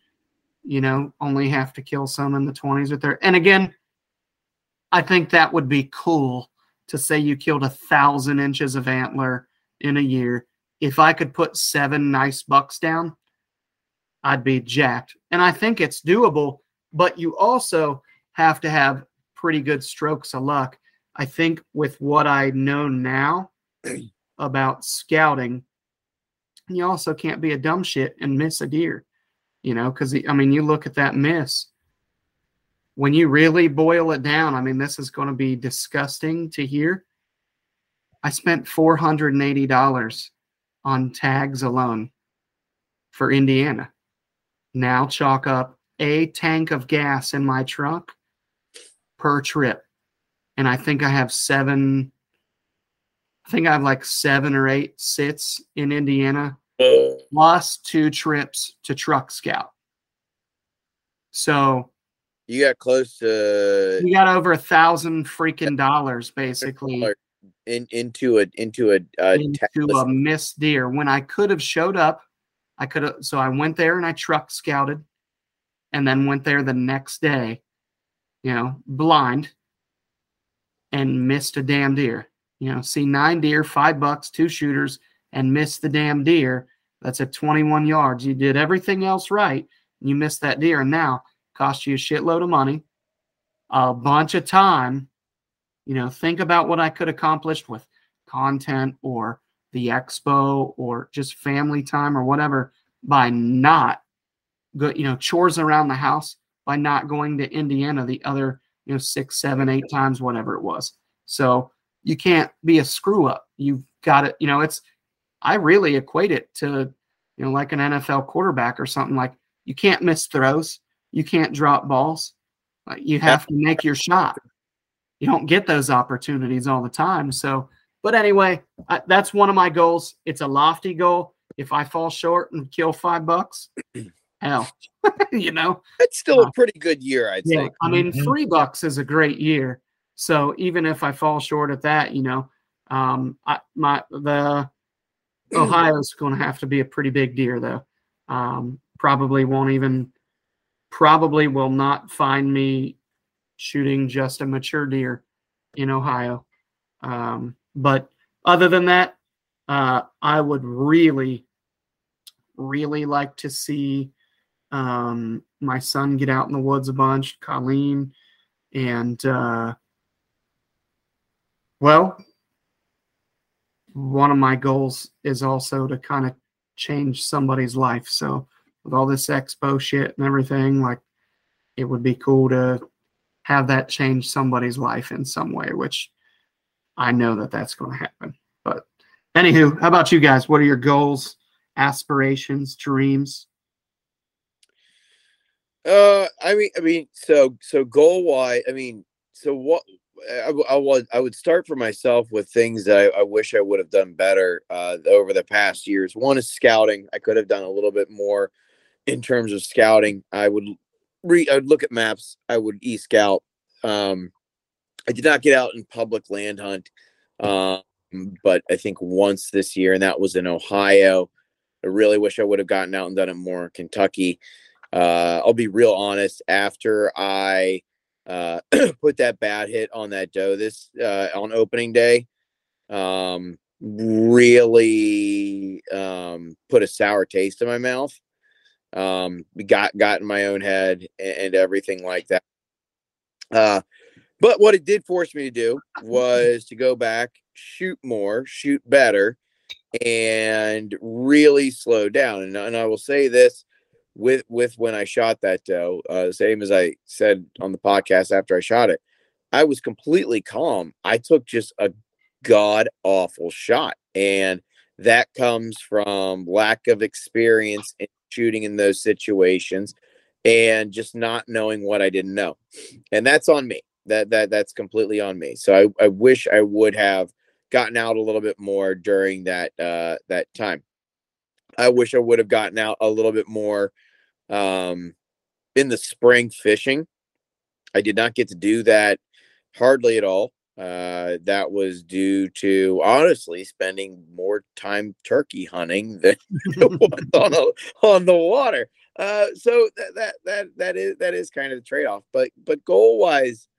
you know, only have to kill some in the 20s or 30. And again, I think that would be cool to say you killed a thousand inches of antler in a year. If I could put seven nice bucks down, I'd be jacked. And I think it's doable, but you also have to have pretty good strokes of luck. I think with what I know now *clears throat* about scouting, you also can't be a dumb shit and miss a deer, you know, because I mean, you look at that miss. When you really boil it down, I mean, this is going to be disgusting to hear. I spent $480 on tags alone for Indiana. Now chalk up a tank of gas in my truck per trip and I think I have seven. I think I have like seven or eight sits in Indiana, Uh, plus two trips to Truck Scout. So you got close to you got over a thousand freaking dollars basically in into a into a, a into a missed deer when I could have showed up. I could have, so I went there and I truck scouted and then went there the next day, you know, blind and missed a damn deer. You know, see nine deer, five bucks, two shooters, and missed the damn deer. That's at 21 yards. You did everything else right. You missed that deer, and now cost you a shitload of money, a bunch of time. You know, think about what I could accomplish with content or the expo or just family time or whatever by not go, you know, chores around the house by not going to Indiana the other, you know, six, seven, eight times, whatever it was. So you can't be a screw up. You've got it. You know, it's, I really equate it to, you know, like an NFL quarterback or something like you can't miss throws. You can't drop balls. Like, you have to make your shot. You don't get those opportunities all the time. So, but anyway, I, that's one of my goals. It's a lofty goal. If I fall short and kill five bucks, hell, *laughs* you know, It's still a pretty good year, I'd yeah. say. I mean, Mhm. three bucks is a great year. So even if I fall short at that, you know, um, I, my the *clears throat* Ohio's going to have to be a pretty big deer, though. Um, probably won't even probably will not find me shooting just a mature deer in Ohio. Um, but other than that, uh, I would really, really like to see um, my son get out in the woods a bunch, Colleen, and uh, well, one of my goals is also to kind of change somebody's life. So with all this expo shit and everything, like it would be cool to have that change somebody's life in some way, which I know that that's going to happen. But anywho, how about you guys? What are your goals, aspirations, dreams? Uh, I mean, I mean, so so goal wise, I mean, so what? I, I would I would start for myself with things that I, I wish I would have done better uh, over the past years. One is scouting. I could have done a little bit more in terms of scouting. I would re I would look at maps. I would e scout. Um, I did not get out in public land hunt, um, but I think once this year, and that was in Ohio. I really wish I would have gotten out and done it more in Kentucky. Uh, I'll be real honest. After I uh, *clears throat* put that bad hit on that doe this uh, on opening day, um, really um, put a sour taste in my mouth. Um, got got in my own head and, and everything like that. Uh, but what it did force me to do was to go back, shoot more, shoot better, and really slow down. And, and I will say this with with when I shot that doe, uh, same as I said on the podcast after I shot it, I was completely calm. I took just a god awful shot, and that comes from lack of experience in shooting in those situations and just not knowing what I didn't know, and that's on me. That that that's completely on me. So I, I wish I would have gotten out a little bit more during that uh, that time. I wish I would have gotten out a little bit more um, in the spring fishing. I did not get to do that hardly at all. Uh, that was due to honestly spending more time turkey hunting *laughs* than *laughs* on, a, on the water. Uh, so that, that that that is that is kind of the trade off. But but goal wise,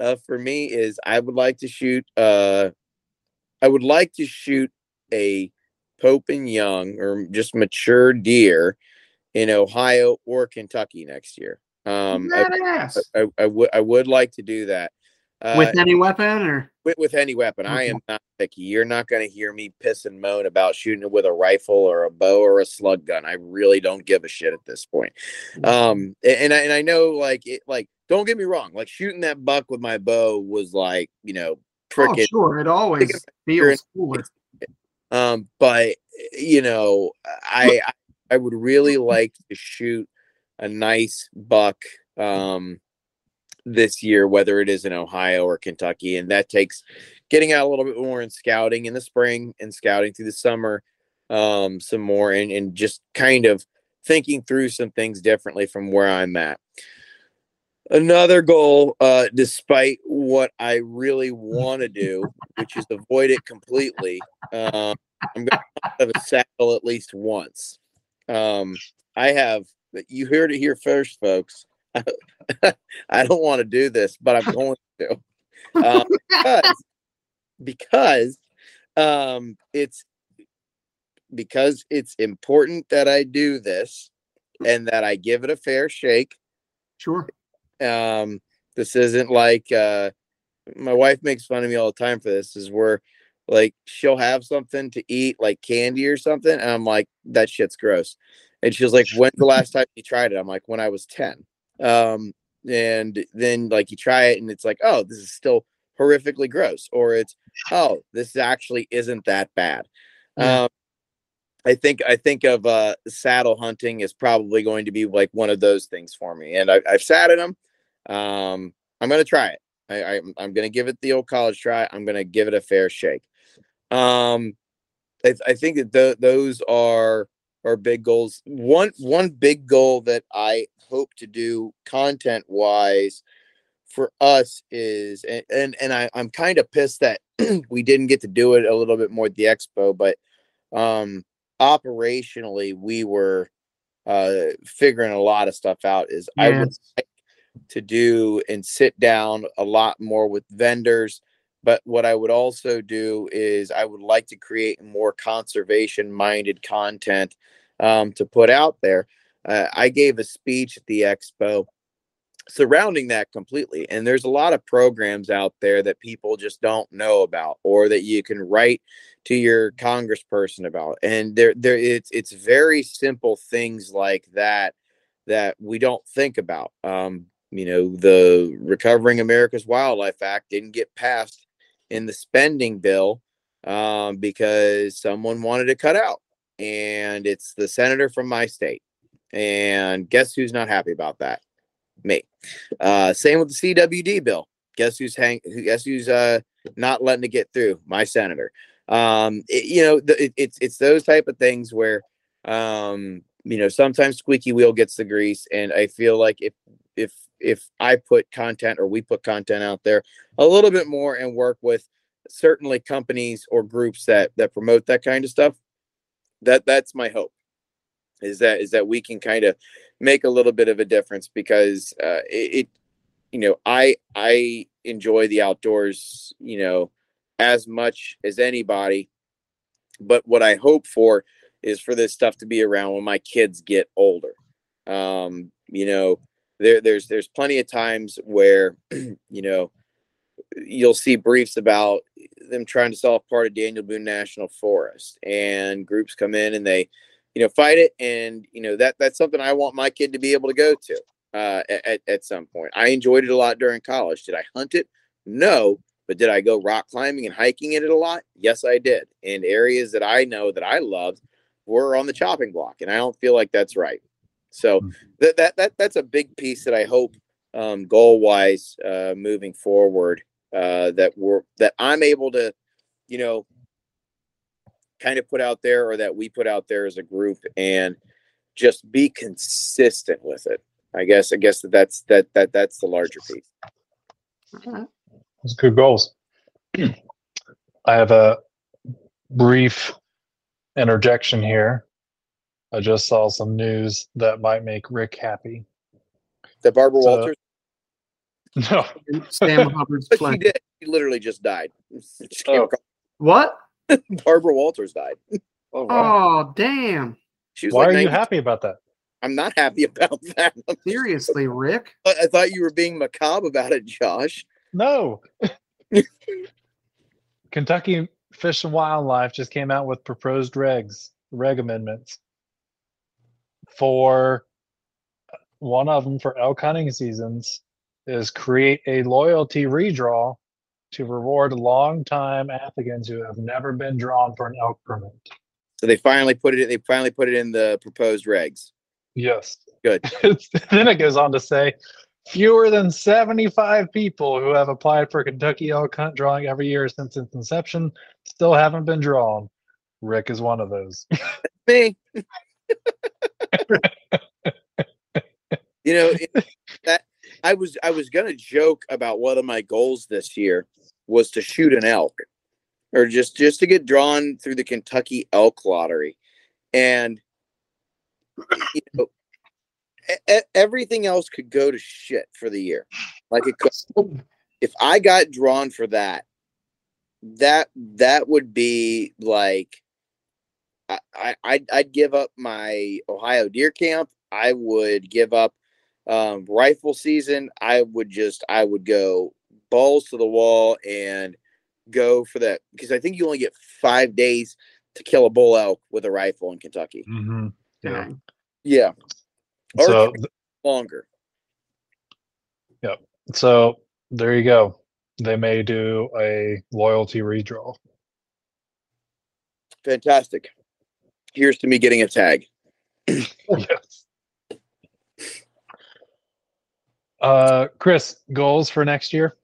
uh, for me is I would like to shoot. Uh, I would like to shoot a Pope and Young or just mature deer in Ohio or Kentucky next year. Um, I, I, I, would I would like to do that uh, with any weapon or with, with any weapon. Okay. I am not picky. You're not going to hear me piss and moan about shooting it with a rifle or a bow or a slug gun. I really don't give a shit at this point. Um, and I, and I know like it like don't get me wrong, like shooting that buck with my bow was like you know freaking. Oh, sure, it always feels cooler. Um, but you know, I I would really *laughs* like to shoot a nice buck um, this year, whether it is in Ohio or Kentucky, and that takes getting out a little bit more and scouting in the spring and scouting through the summer um, some more, and, and just kind of thinking through some things differently from where I'm at. Another goal, uh, despite what I really want to do, which is avoid it completely, uh, I'm going to have a saddle at least once. Um, I have you heard it here first, folks. *laughs* I don't want to do this, but I'm going to um, because because um, it's because it's important that I do this and that I give it a fair shake. Sure. Um, this isn't like uh, my wife makes fun of me all the time for this. Is where like she'll have something to eat, like candy or something, and I'm like, that shit's gross. And she was like, when's the last time you tried it? I'm like, when I was 10. Um, and then like you try it and it's like, oh, this is still horrifically gross, or it's oh, this actually isn't that bad. Um, I think I think of uh, saddle hunting is probably going to be like one of those things for me, and I, have sat in them. Um, I'm going to try it. I, I, am going to give it the old college try. I'm going to give it a fair shake. Um, I, I think that th- those are are big goals. One one big goal that I hope to do content wise for us is and and, and I, I'm kind of pissed that *clears throat* we didn't get to do it a little bit more at the expo, but um operationally we were uh, figuring a lot of stuff out. Is I would like to do and sit down a lot more with vendors. But what I would also do is I would like to create more conservation minded content um, to put out there. Uh, I gave a speech at the expo surrounding that completely. And there's a lot of programs out there that people just don't know about or that you can write to your congressperson about. And there there it's it's very simple things like that that we don't think about. Um, you know, the Recovering America's Wildlife Act didn't get passed in the spending bill um, because someone wanted to cut out. And it's the senator from my state. And guess who's not happy about that? Me. Uh, same with the CWD bill. Guess who's hang? Guess who's uh not letting it get through? My senator. Um, it- you know, the, it, it's it's those type of things where, um, you know, sometimes squeaky wheel gets the grease, and I feel like if if if I put content or we put content out there a little bit more and work with certainly companies or groups that that promote that kind of stuff, that that's my hope is that is that we can kind of make a little bit of a difference because uh, it, it you know i i enjoy the outdoors you know as much as anybody. But what i hope for is for this stuff to be around when my kids get older. Um you know there there's there's plenty of times where *clears throat* you know you'll see briefs about them trying to sell part of daniel boone national forest and groups come in and they you know fight it and you know that that's something i want my kid to be able to go to uh at, at some point. I enjoyed it a lot during college. Did i hunt it? No but did i go rock climbing and hiking in it a lot? Yes i did in areas that i know that i loved were on the chopping block and i don't feel like that's right so that that, that that's a big piece that i hope um goal wise uh moving forward uh that we're that i'm able to you know kind of put out there or that we put out there as a group and just be consistent with it i guess i guess that that's that that that's the larger piece Those good goals. *clears throat* I have a brief interjection here. I just saw some news that might make Rick happy. that barbara So- walters *laughs* No, Sam *laughs* Hubbard's but she did she literally just died *laughs* Just Oh. What? barbara walters died Oh, wow. Oh, damn. she was why like are you happy about that? i'm not happy about that Seriously, Rick. I I thought you were being macabre about it, Josh. No. Kentucky Fish and Wildlife just came out with proposed regs, reg amendments for one of them for elk hunting seasons is create a loyalty redraw to reward longtime applicants who have never been drawn for an elk permit. So they finally put it. They finally put it in the proposed regs. Yes. Good. *laughs* then it goes on to say fewer than 75 people who have applied for Kentucky elk hunt drawing every year since its inception still haven't been drawn. Rick is one of those. *laughs* Me. *laughs* you know that I was I was gonna joke about one of my goals this year was to shoot an elk, or just just to get drawn through the Kentucky Elk Lottery, and you know everything else could go to shit for the year. Like could, if I got drawn for that, that that would be like I, I I'd, I'd give up my Ohio deer camp. I would give up um, rifle season. I would just I would go balls to the wall and go for that because I think you only get five days to kill a bull elk with a rifle in Kentucky. Mm-hmm. Yeah. Yeah, or So, longer. Yep. So there you go. They may do a loyalty redraw. Fantastic. Here's to me getting a tag. yes. *laughs* Uh, Chris, goals for next year?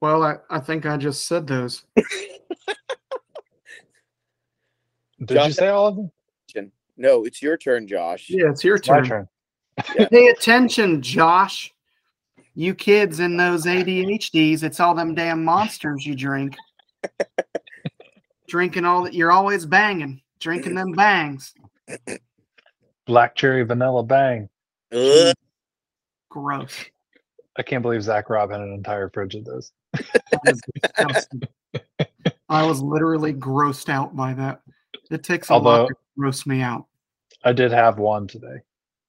Well, I, I think I just said those. *laughs* Did Josh- you say all of them? No, it's your turn, Josh. Yeah, it's your It's my turn. turn. *laughs* Pay attention, Josh. You kids in those ADHDs, it's all them damn monsters you drink. Drinking all that you're always banging, drinking them bangs. black cherry vanilla bang. Ugh. Gross. I can't believe Zach Robb had an entire fridge of those. That is disgusting. I was literally grossed out by that. It takes a lot Although- to gross me out. I did have one today.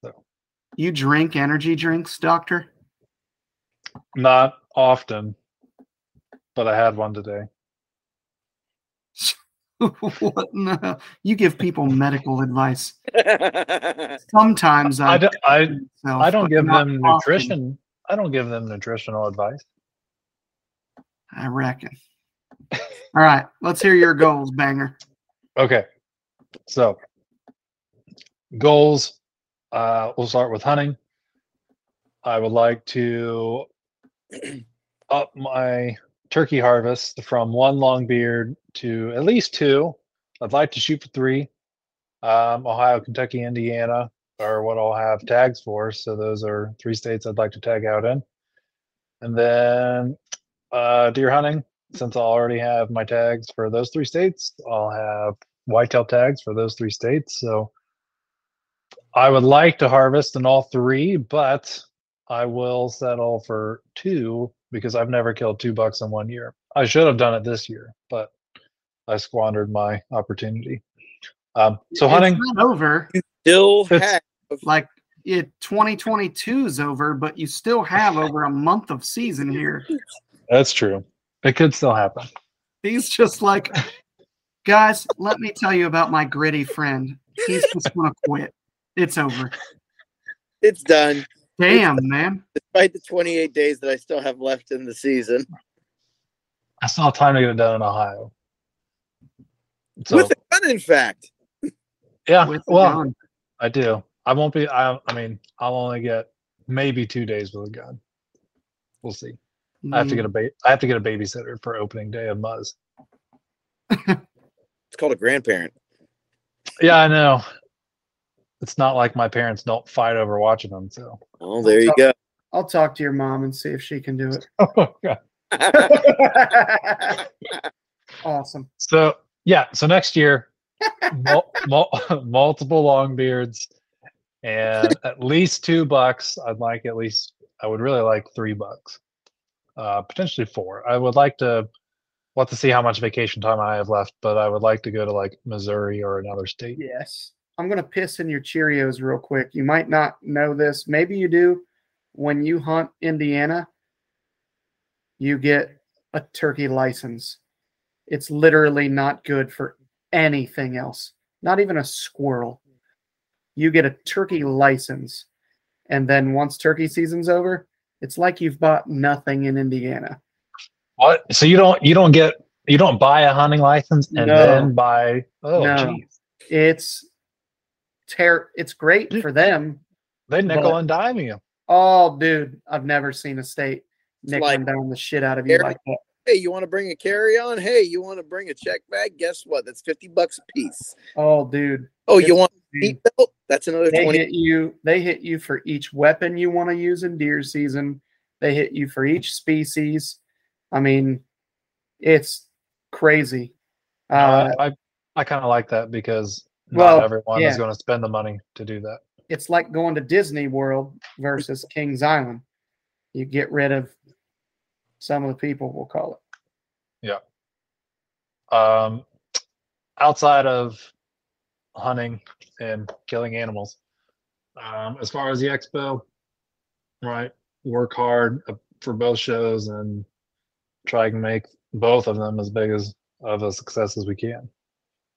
So You drink energy drinks, doctor? Not often, but I had one today. What in the hell? You give people medical advice. *laughs* Sometimes I, I, don't, I, myself, I don't give not them often, nutrition. I don't give them nutritional advice. I reckon. All right, let's hear your goals, banger. Okay. So, goals. Uh, we'll start with hunting. I would like to *clears throat* up my turkey harvest from one long beard to at least two. I'd like to shoot for three. Um, Ohio, Kentucky, Indiana are what I'll have tags for. So those are three states I'd like to tag out in. And then uh, deer hunting, since I already have my tags for those three states, I'll have whitetail tags for those three states. So I would like to harvest in all three, but I will settle for two because I've never killed two bucks in one year. I should have done it this year, but I squandered my opportunity. Um, so hunting, It's not over. Still It's- have Like it 2022 is over, but you still have over a month of season here. that's true. It could still happen. He's just like, guys, let me tell you about my gritty friend. He's just gonna quit. It's over. it's done. Damn, man. Despite the 28 days that I still have left in the season. I still have time to get it done in Ohio. So With a gun, in fact. yeah, With well, gun. I do. I won't be. I. I mean, I'll only get maybe two days with a gun. We'll see. I have to get a mm. ba- I have to get a babysitter for opening day of Muzz. *laughs* It's called a grandparent. Yeah, I know. It's not like my parents don't fight over watching them. So. Oh, there you go. I'll talk to your mom and see if she can do it. *laughs* Oh, God. *laughs* awesome. So yeah. So next year, mul- mul- *laughs* multiple long beards, and at least two bucks. I'd like at least. I would really like three bucks, uh, potentially four. I would like to. Want to see how much vacation time I have left, but I would like to go to like Missouri or another state. Yes. I'm going to piss in your Cheerios real quick. You might not know this. Maybe you do. When you hunt Indiana, you get a turkey license. It's literally not good for anything else, not even a squirrel. You get a turkey license. And then once turkey season's over, it's like you've bought nothing in Indiana. What? So you don't you don't get you don't buy a hunting license and No. then buy oh No. geez. It's ter- it's great for them. They nickel and dime you. Oh, dude, I've never seen a state nickel nickeling like- down the shit out of you like that. Hey, you want to bring a carry on? Hey, you want to bring a check bag? Guess what? That's 50 bucks a piece. Oh, dude, Oh, you want a seat belt? That's another they 20. hit you. They hit you for each weapon you want to use in deer season. They hit you for each species. I mean, it's crazy. Uh, I I, I kind of like that because Well, not everyone is going to spend the money to do that. it's like going to Disney World versus Kings Island. You get rid of some of the people. We'll call it. Yeah. Um, outside of hunting and killing animals, um, as far as the expo, right? Work hard uh, for both shows and try and make both of them as big as of a success as we can.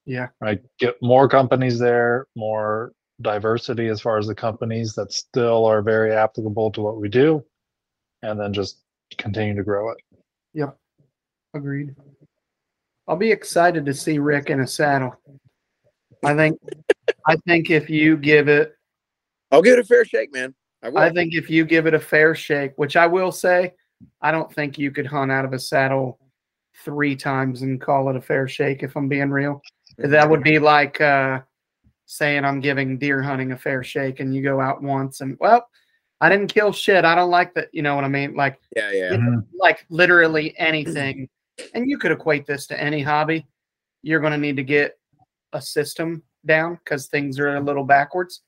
Yeah. Right. Get more companies there, more diversity as far as the companies that still are very applicable to what we do, and then just continue to grow it. Yep. Agreed. I'll be excited to see Rick in a saddle. I think I think if you give it I'll give it a fair shake, man. I will. I think if you give it a fair shake, which I will say, I don't think you could hunt out of a saddle three times and call it a fair shake if I'm being real. That would be like uh saying I'm giving deer hunting a fair shake and you go out once and well, I didn't kill shit. I don't like that, you know what I mean? Like yeah, yeah. Like literally anything. And you could equate this to any hobby. You're going to need to get a system down because things are a little backwards.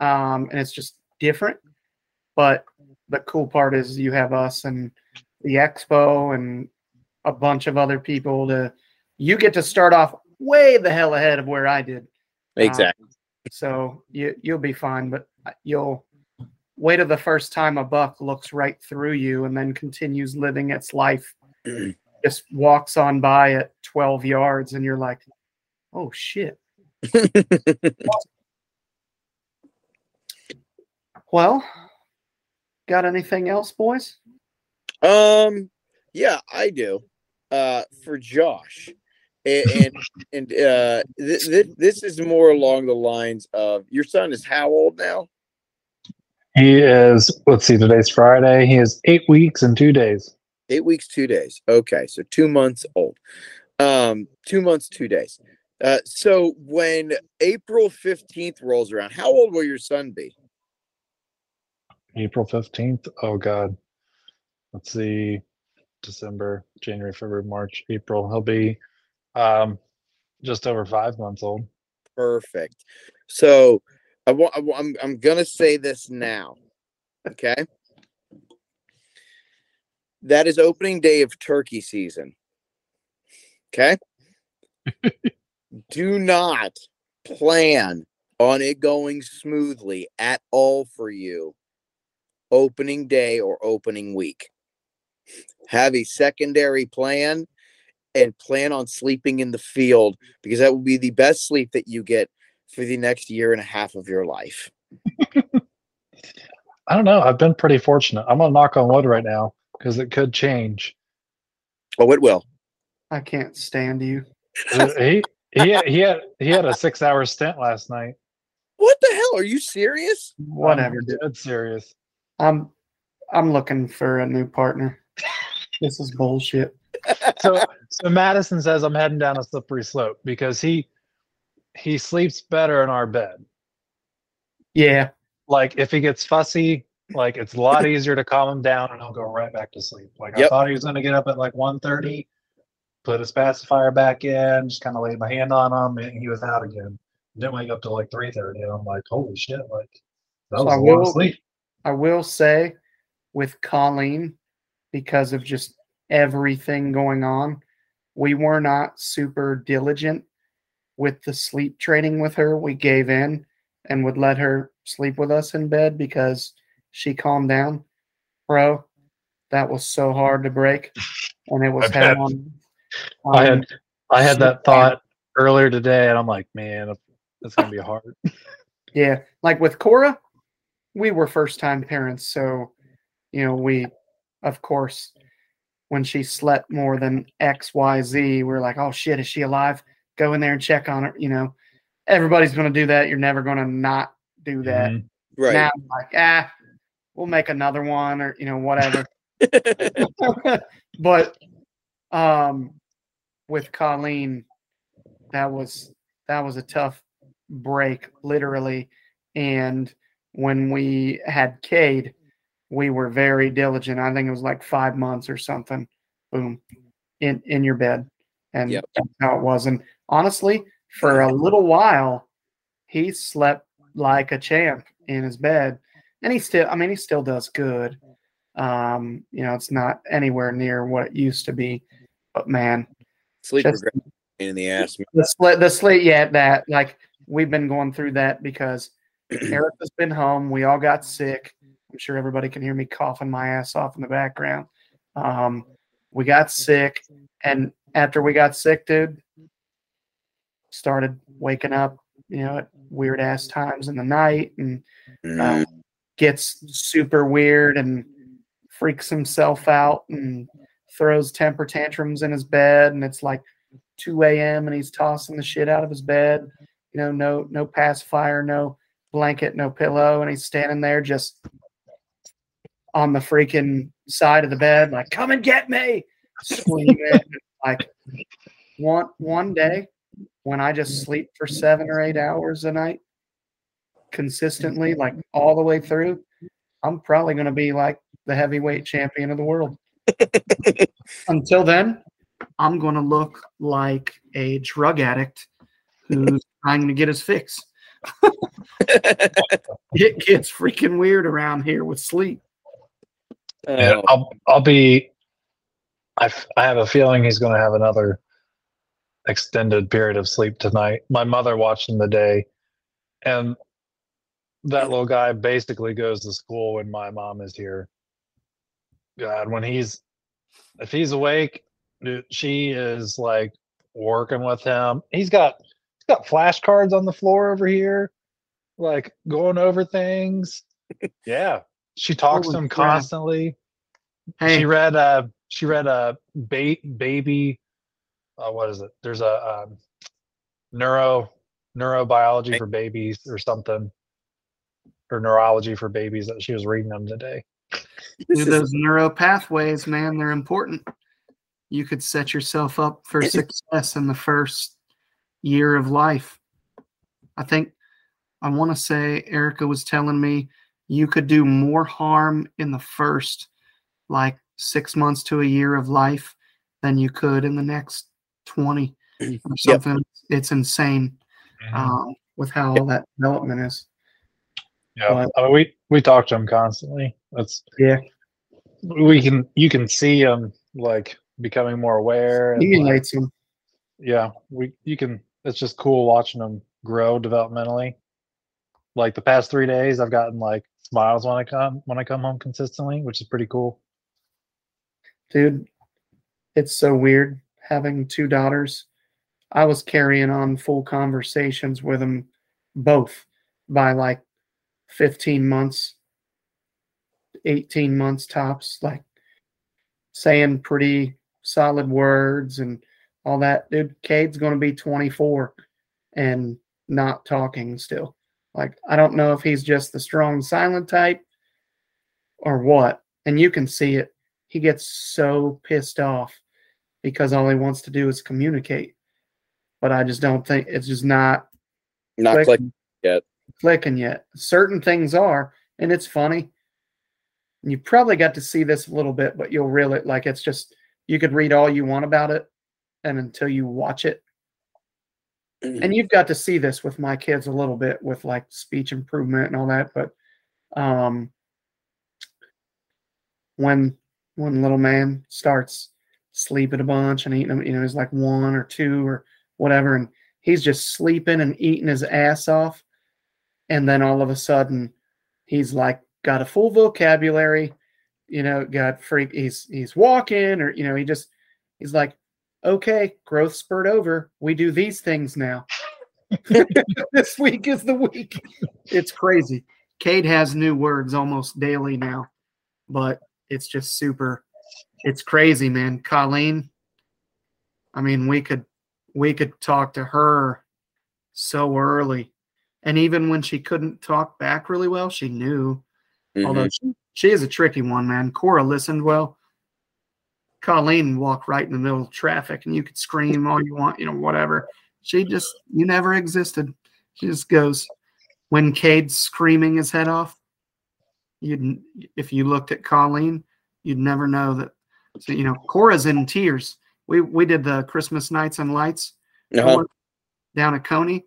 um, and it's just different. But the cool part is you have us and the expo and a bunch of other people to. You get to start off way the hell ahead of where I did. Exactly. So you you'll be fine, but you'll wait till the first time a buck looks right through you and then continues living its life. *clears throat* just walks on by at 12 yards and you're like, oh shit. *laughs* Well, got anything else, boys? Um, yeah, I do. Uh, for Josh, and and, uh, th- th- this is more along the lines of your son is how old now? He is, let's see, today's Friday. He is eight weeks and two days. Eight weeks, two days. Okay, so two months old. Um, two months, two days. Uh, so when April fifteenth rolls around, how old will your son be? April 15th. Oh, God. Let's see. December, January, February, March, April. He'll be um, just over five months old. Perfect. So I want. I, I'm. I'm gonna say this now. Okay. That is opening day of turkey season. Okay. Do not plan on it going smoothly at all for you opening day or opening week. Have a secondary plan and plan on sleeping in the field because that will be the best sleep that you get for the next year and a half of your life. *laughs* I don't know. I've been pretty fortunate. I'm going to knock on wood right now because it could change. Oh, it will. I can't stand you. Uh, he, he, had, he, had, he had a six hour stint last night. What the hell? Are you serious? Whatever, I'm dead serious. I'm I'm looking for a new partner. This is bullshit. *laughs* so so Madison says I'm heading down a slippery slope because he he sleeps better in our bed. Yeah. Like if he gets fussy, like it's a lot easier to calm him down and he'll go right back to sleep. Like I thought he was gonna get up at like 1.30, put his pacifier back in, just kind of laid my hand on him, and he was out again. Didn't wake up till like 3.30, and I'm like, holy shit, like that So was I a lot will- sleep. I will say with Colleen, because of just everything going on, we were not super diligent with the sleep training with her. We gave in and would let her sleep with us in bed because she calmed down. Bro, that was so hard to break. And it *laughs* was I bet. hell on. I had I had that shit. thought earlier today, and I'm like, man, it's gonna be hard. *laughs* Yeah, like with Cora, we were first time parents, so you know we, of course, when she slept more than X Y Z, we're like, oh shit, is she alive? Go in there and check on her. You know, everybody's going to do that. You're never going to not do that. Mhm. Right. Now, I'm like, ah, we'll make another one, or you know, whatever. *laughs* but um with Colleen, that was that was a tough break, literally. And when we had Cade, we were very diligent. I think it was like five months or something. Boom, in in your bed, and Yep. that's how it was. And honestly, for a little while, he slept like a champ in his bed, and he still. I mean, he still does good. Um, you know, it's not anywhere near what it used to be, but man, Sleep Just- in the ass. man. the slate, the slate, yeah, that like we've been going through that because *clears throat* Erica's been home. We all got sick. I'm sure everybody can hear me coughing my ass off in the background. Um, we got sick, and after we got sick, dude, started waking up, you know, at weird ass times in the night, and Mm, uh, gets super weird and freaks himself out and throws temper tantrums in his bed and it's like 2 a.m and he's tossing the shit out of his bed you know no no pacifier no blanket no pillow and he's standing there just on the freaking side of the bed like come and get me like one one day when i just sleep for seven or eight hours a night consistently, like all the way through, I'm probably going to be like the heavyweight champion of the world. Until then, I'm going to look like a drug addict who's trying to get his fix. *laughs* it gets freaking weird around here with sleep. Yeah, Oh, I'll I'll be. I I have a feeling he's going to have another extended period of sleep tonight. My mother watched him the day, and that little guy basically goes to school when my mom is here. God, when he's if he's awake, uh, she is like working with him. He's got he's got flashcards on the floor over here, like going over things. *laughs* Yeah, she talks to Holy him crap. constantly. Hey, she read uh she read a ba- baby uh, what is it? There's a um, neuro neurobiology for babies or something. Or neurology for babies that she was reading them today. Dude, those neuro pathways, man, they're important. You could set yourself up for success in the first year of life. I think I want to say Erica was telling me you could do more harm in the first like six months to a year of life than you could in the next 20 *clears throat* or Yep. something. It's insane um, with how all that development is. yeah I mean, we we talk to them constantly that's Yeah. we can you can see them like becoming more aware and, like, them. yeah we you can it's just cool watching them grow developmentally like the past three days i've gotten like smiles when i come when i come home consistently which is pretty cool. Dude it's so weird having two daughters. I was carrying on full conversations with them both by like 15 months 18 months tops like saying pretty solid words and all that. Dude cade's going to be 24 and not talking still like i don't know if he's just the strong silent type or what and you can see it he gets so pissed off because all he wants to do is communicate. But I just don't think it's just not not clicking, clicking. yet. clicking yet. Certain things are, and it's funny. And you probably got to see this a little bit, but you'll really like it's just you could read all you want about it, and until you watch it, and you've got to see this with my kids a little bit with like speech improvement and all that but um when when little man starts sleeping a bunch and eating you know he's like one or two or whatever and he's just sleeping and eating his ass off and then all of a sudden he's like got a full vocabulary you know got freak he's he's walking or you know he just he's like okay growth spurt over we do these things now *laughs* this week is the week. It's crazy. Cade has new words almost daily now, but it's just super. It's crazy, man. Colleen, I mean, we could we could talk to her so early, and even when she couldn't talk back really well, she knew. Although Mhm. she, she is a tricky one, man. Cora listened well. Colleen walked right in the middle of traffic, and you could scream all you want, you know, whatever. She just, you never existed. She just goes. When Cade's screaming his head off, you'd, if you looked at Colleen, you'd never know that. So, you know, Cora's in tears. We we did the Christmas Nights and Lights Uh-huh. down at Coney,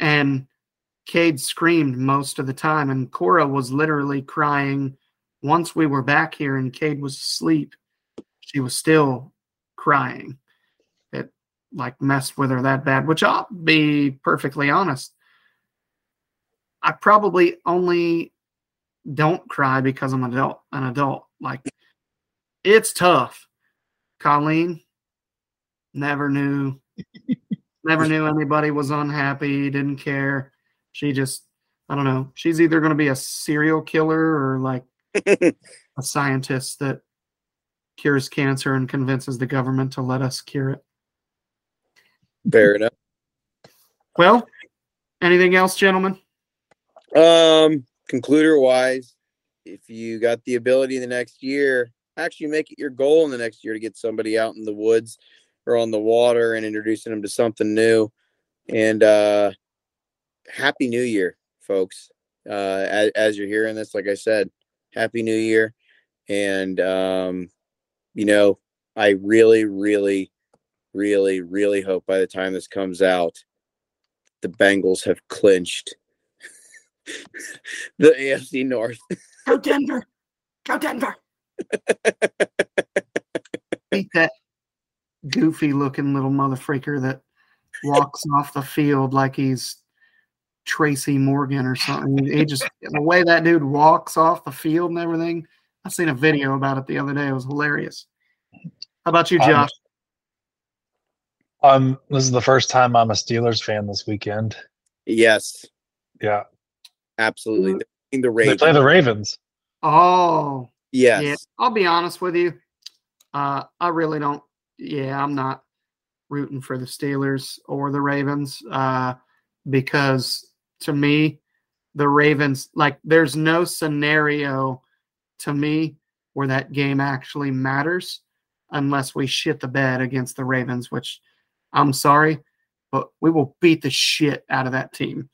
and Cade screamed most of the time, and Cora was literally crying. Once we were back here and Cade was asleep, she was still crying. It like messed with her that bad, which I'll be perfectly honest. I probably only don't cry because I'm an adult an adult. Like it's tough. Colleen never knew *laughs* never knew anybody was unhappy, didn't care. She just I don't know. She's either going to be a serial killer or like *laughs* a scientist that cures cancer and convinces the government to let us cure it. Fair enough. Well, anything else, gentlemen? Um, concluder wise, if you got the ability in the next year, actually make it your goal in the next year to get somebody out in the woods or on the water and introducing them to something new. And uh happy new year, folks. Uh as, as you're hearing this, like I said, happy new year. And um, you know, I really, really, really, really hope by the time this comes out, the Bengals have clinched *laughs* the AFC North. Go Denver. Go Denver. *laughs* Beat that goofy looking little motherfreaker that walks off the field like he's Tracy Morgan or something. He just the way that dude walks off the field and everything. I seen a video about it the other day. It was hilarious. How about you, Um, Josh? Um, this is the first time I'm a Steelers fan this weekend. Yes, Yeah, absolutely. They're playing the they play the Ravens. oh, yes. Yeah, I'll be honest with you. Uh, I really don't. Yeah, I'm not rooting for the Steelers or the Ravens uh, because to me, the Ravens like there's no scenario to me where that game actually matters unless we shit the bed against the Ravens, which I'm sorry, but we will beat the shit out of that team.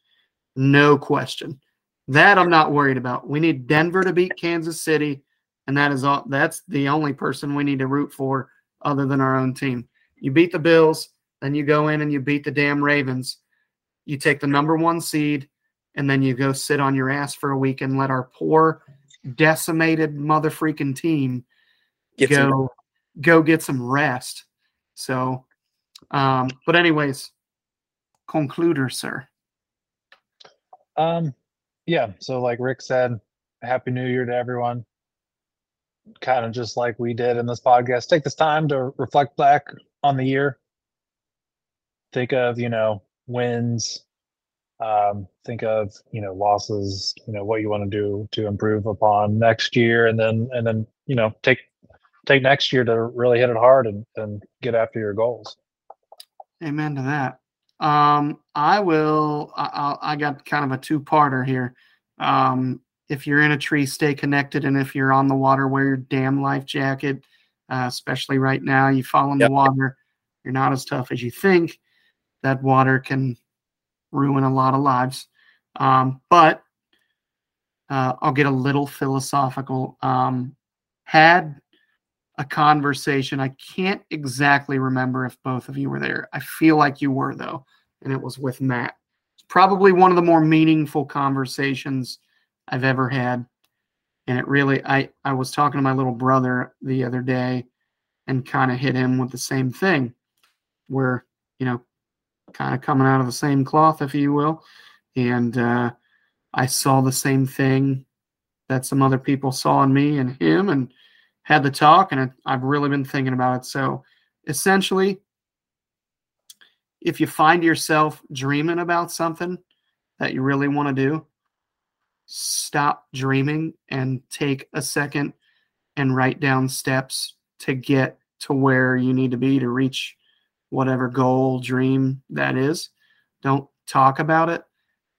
No question. That I'm not worried about. We need Denver to beat Kansas City and that is all that's the only person we need to root for other than our own team. You beat the Bills, then you go in and you beat the damn Ravens. You take the number 1 seed and then you go sit on your ass for a week and let our poor decimated mother freaking team Get some- go go get some rest. So um but anyways, concluder, sir. Um, yeah. So, like Rick said, Happy New Year to everyone. Kind of just like we did in this podcast. Take this time to reflect back on the year. Think of you know wins. Um, think of you know losses. You know what you want to do to improve upon next year, and then and then you know take take next year to really hit it hard and and get after your goals. Amen to that. Um, I will. I, I I got kind of a two-parter here. Um, if you're in a tree, stay connected, and if you're on the water, wear your damn life jacket. Uh, especially right now, you fall in Yep. the water, you're not as tough as you think. That water can ruin a lot of lives. Um, but uh, I'll get a little philosophical. Um, had a conversation. I can't exactly remember if both of you were there. I feel like you were though, and it was with Matt. It's probably one of the more meaningful conversations I've ever had. And it really I I was talking to my little brother the other day and kind of hit him with the same thing. We're, you know, kind of coming out of the same cloth if you will. And uh I saw the same thing that some other people saw in me and him and had the talk and I've really been thinking about it. So essentially, if you find yourself dreaming about something that you really want to do, stop dreaming and take a second and write down steps to get to where you need to be to reach whatever goal, dream that is. Don't talk about it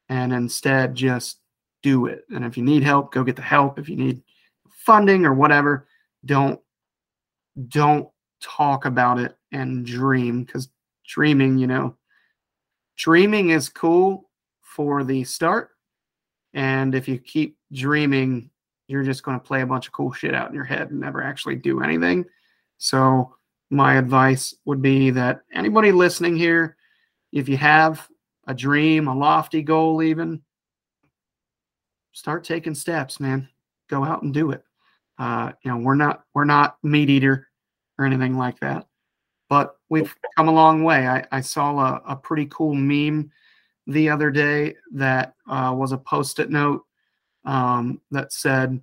and instead just do it. And if you need help, go get the help. If you need funding or whatever, don't don't talk about it and dream because dreaming you know dreaming is cool for the start and if you keep dreaming you're just going to play a bunch of cool shit out in your head and never actually do anything so my advice would be that anybody listening here if you have a dream a lofty goal even start taking steps man go out and do it uh, you know, we're not we're not MeatEater or anything like that, but we've come a long way. I, I saw a, a pretty cool meme the other day that uh, was a post-it note um, that said,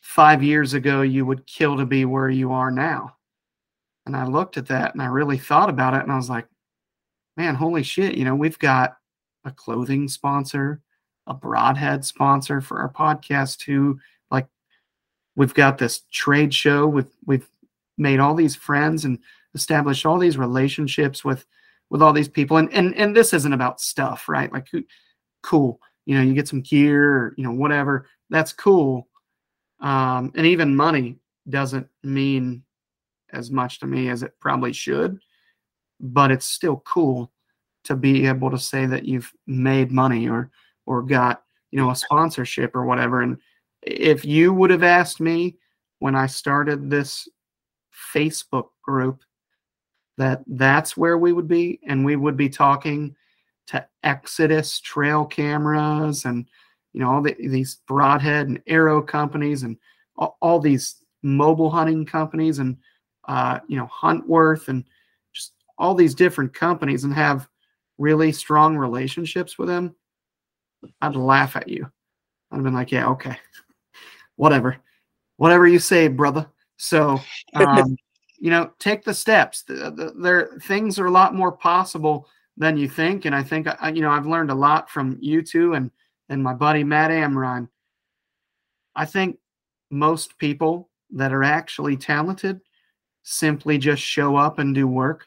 five years ago you would kill to be where you are now." And I looked at that and I really thought about it, and I was like, "Man, holy shit! You know, we've got a clothing sponsor, a broadhead sponsor for our podcast too." Like we've got this trade show with we've made all these friends and established all these relationships with with all these people and and and this isn't about stuff right like who- cool you know you get some gear or you know whatever that's cool um and even money doesn't mean as much to me as it probably should but it's still cool to be able to say that you've made money or or got you know a sponsorship or whatever. And if you would have asked me when I started this Facebook group that that's where we would be and we would be talking to Exodus trail cameras and you know all the, these broadhead and arrow companies and all, all these mobile hunting companies and uh, you know Huntworth and just all these different companies and have really strong relationships with them, I'd laugh at you. I'd have been like, yeah, okay, *laughs* whatever, whatever you say, brother. So, um, *laughs* you know, take the steps. The, the, there, things are a lot more possible than you think, and I think I, you know I've learned a lot from you two and and my buddy Matt Amron. I think most people that are actually talented simply just show up and do work.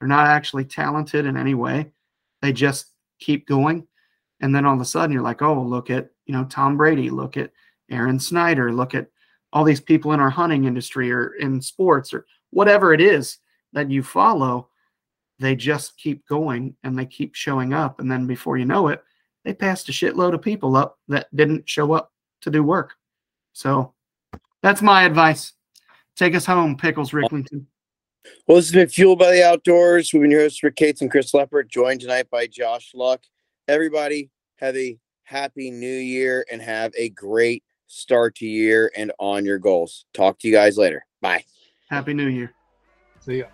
They're not actually talented in any way. They just keep going. And then all of a sudden you're like, oh, look at, you know, Tom Brady, look at Aron Snyder, look at all these people in our hunting industry or in sports or whatever it is that you follow. They just keep going and they keep showing up. And then before you know it, they passed a shitload of people up that didn't show up to do work. So that's my advice. Take us home, Pickles Ricklington. Well, this has been Fueled by the Outdoors. We've been your hosts, Rick Cates and Chris Leopard, joined tonight by Josh Luck. Everybody, have a happy new year and have a great start to year and on your goals. Talk to you guys later. Bye. Happy New Year. See ya.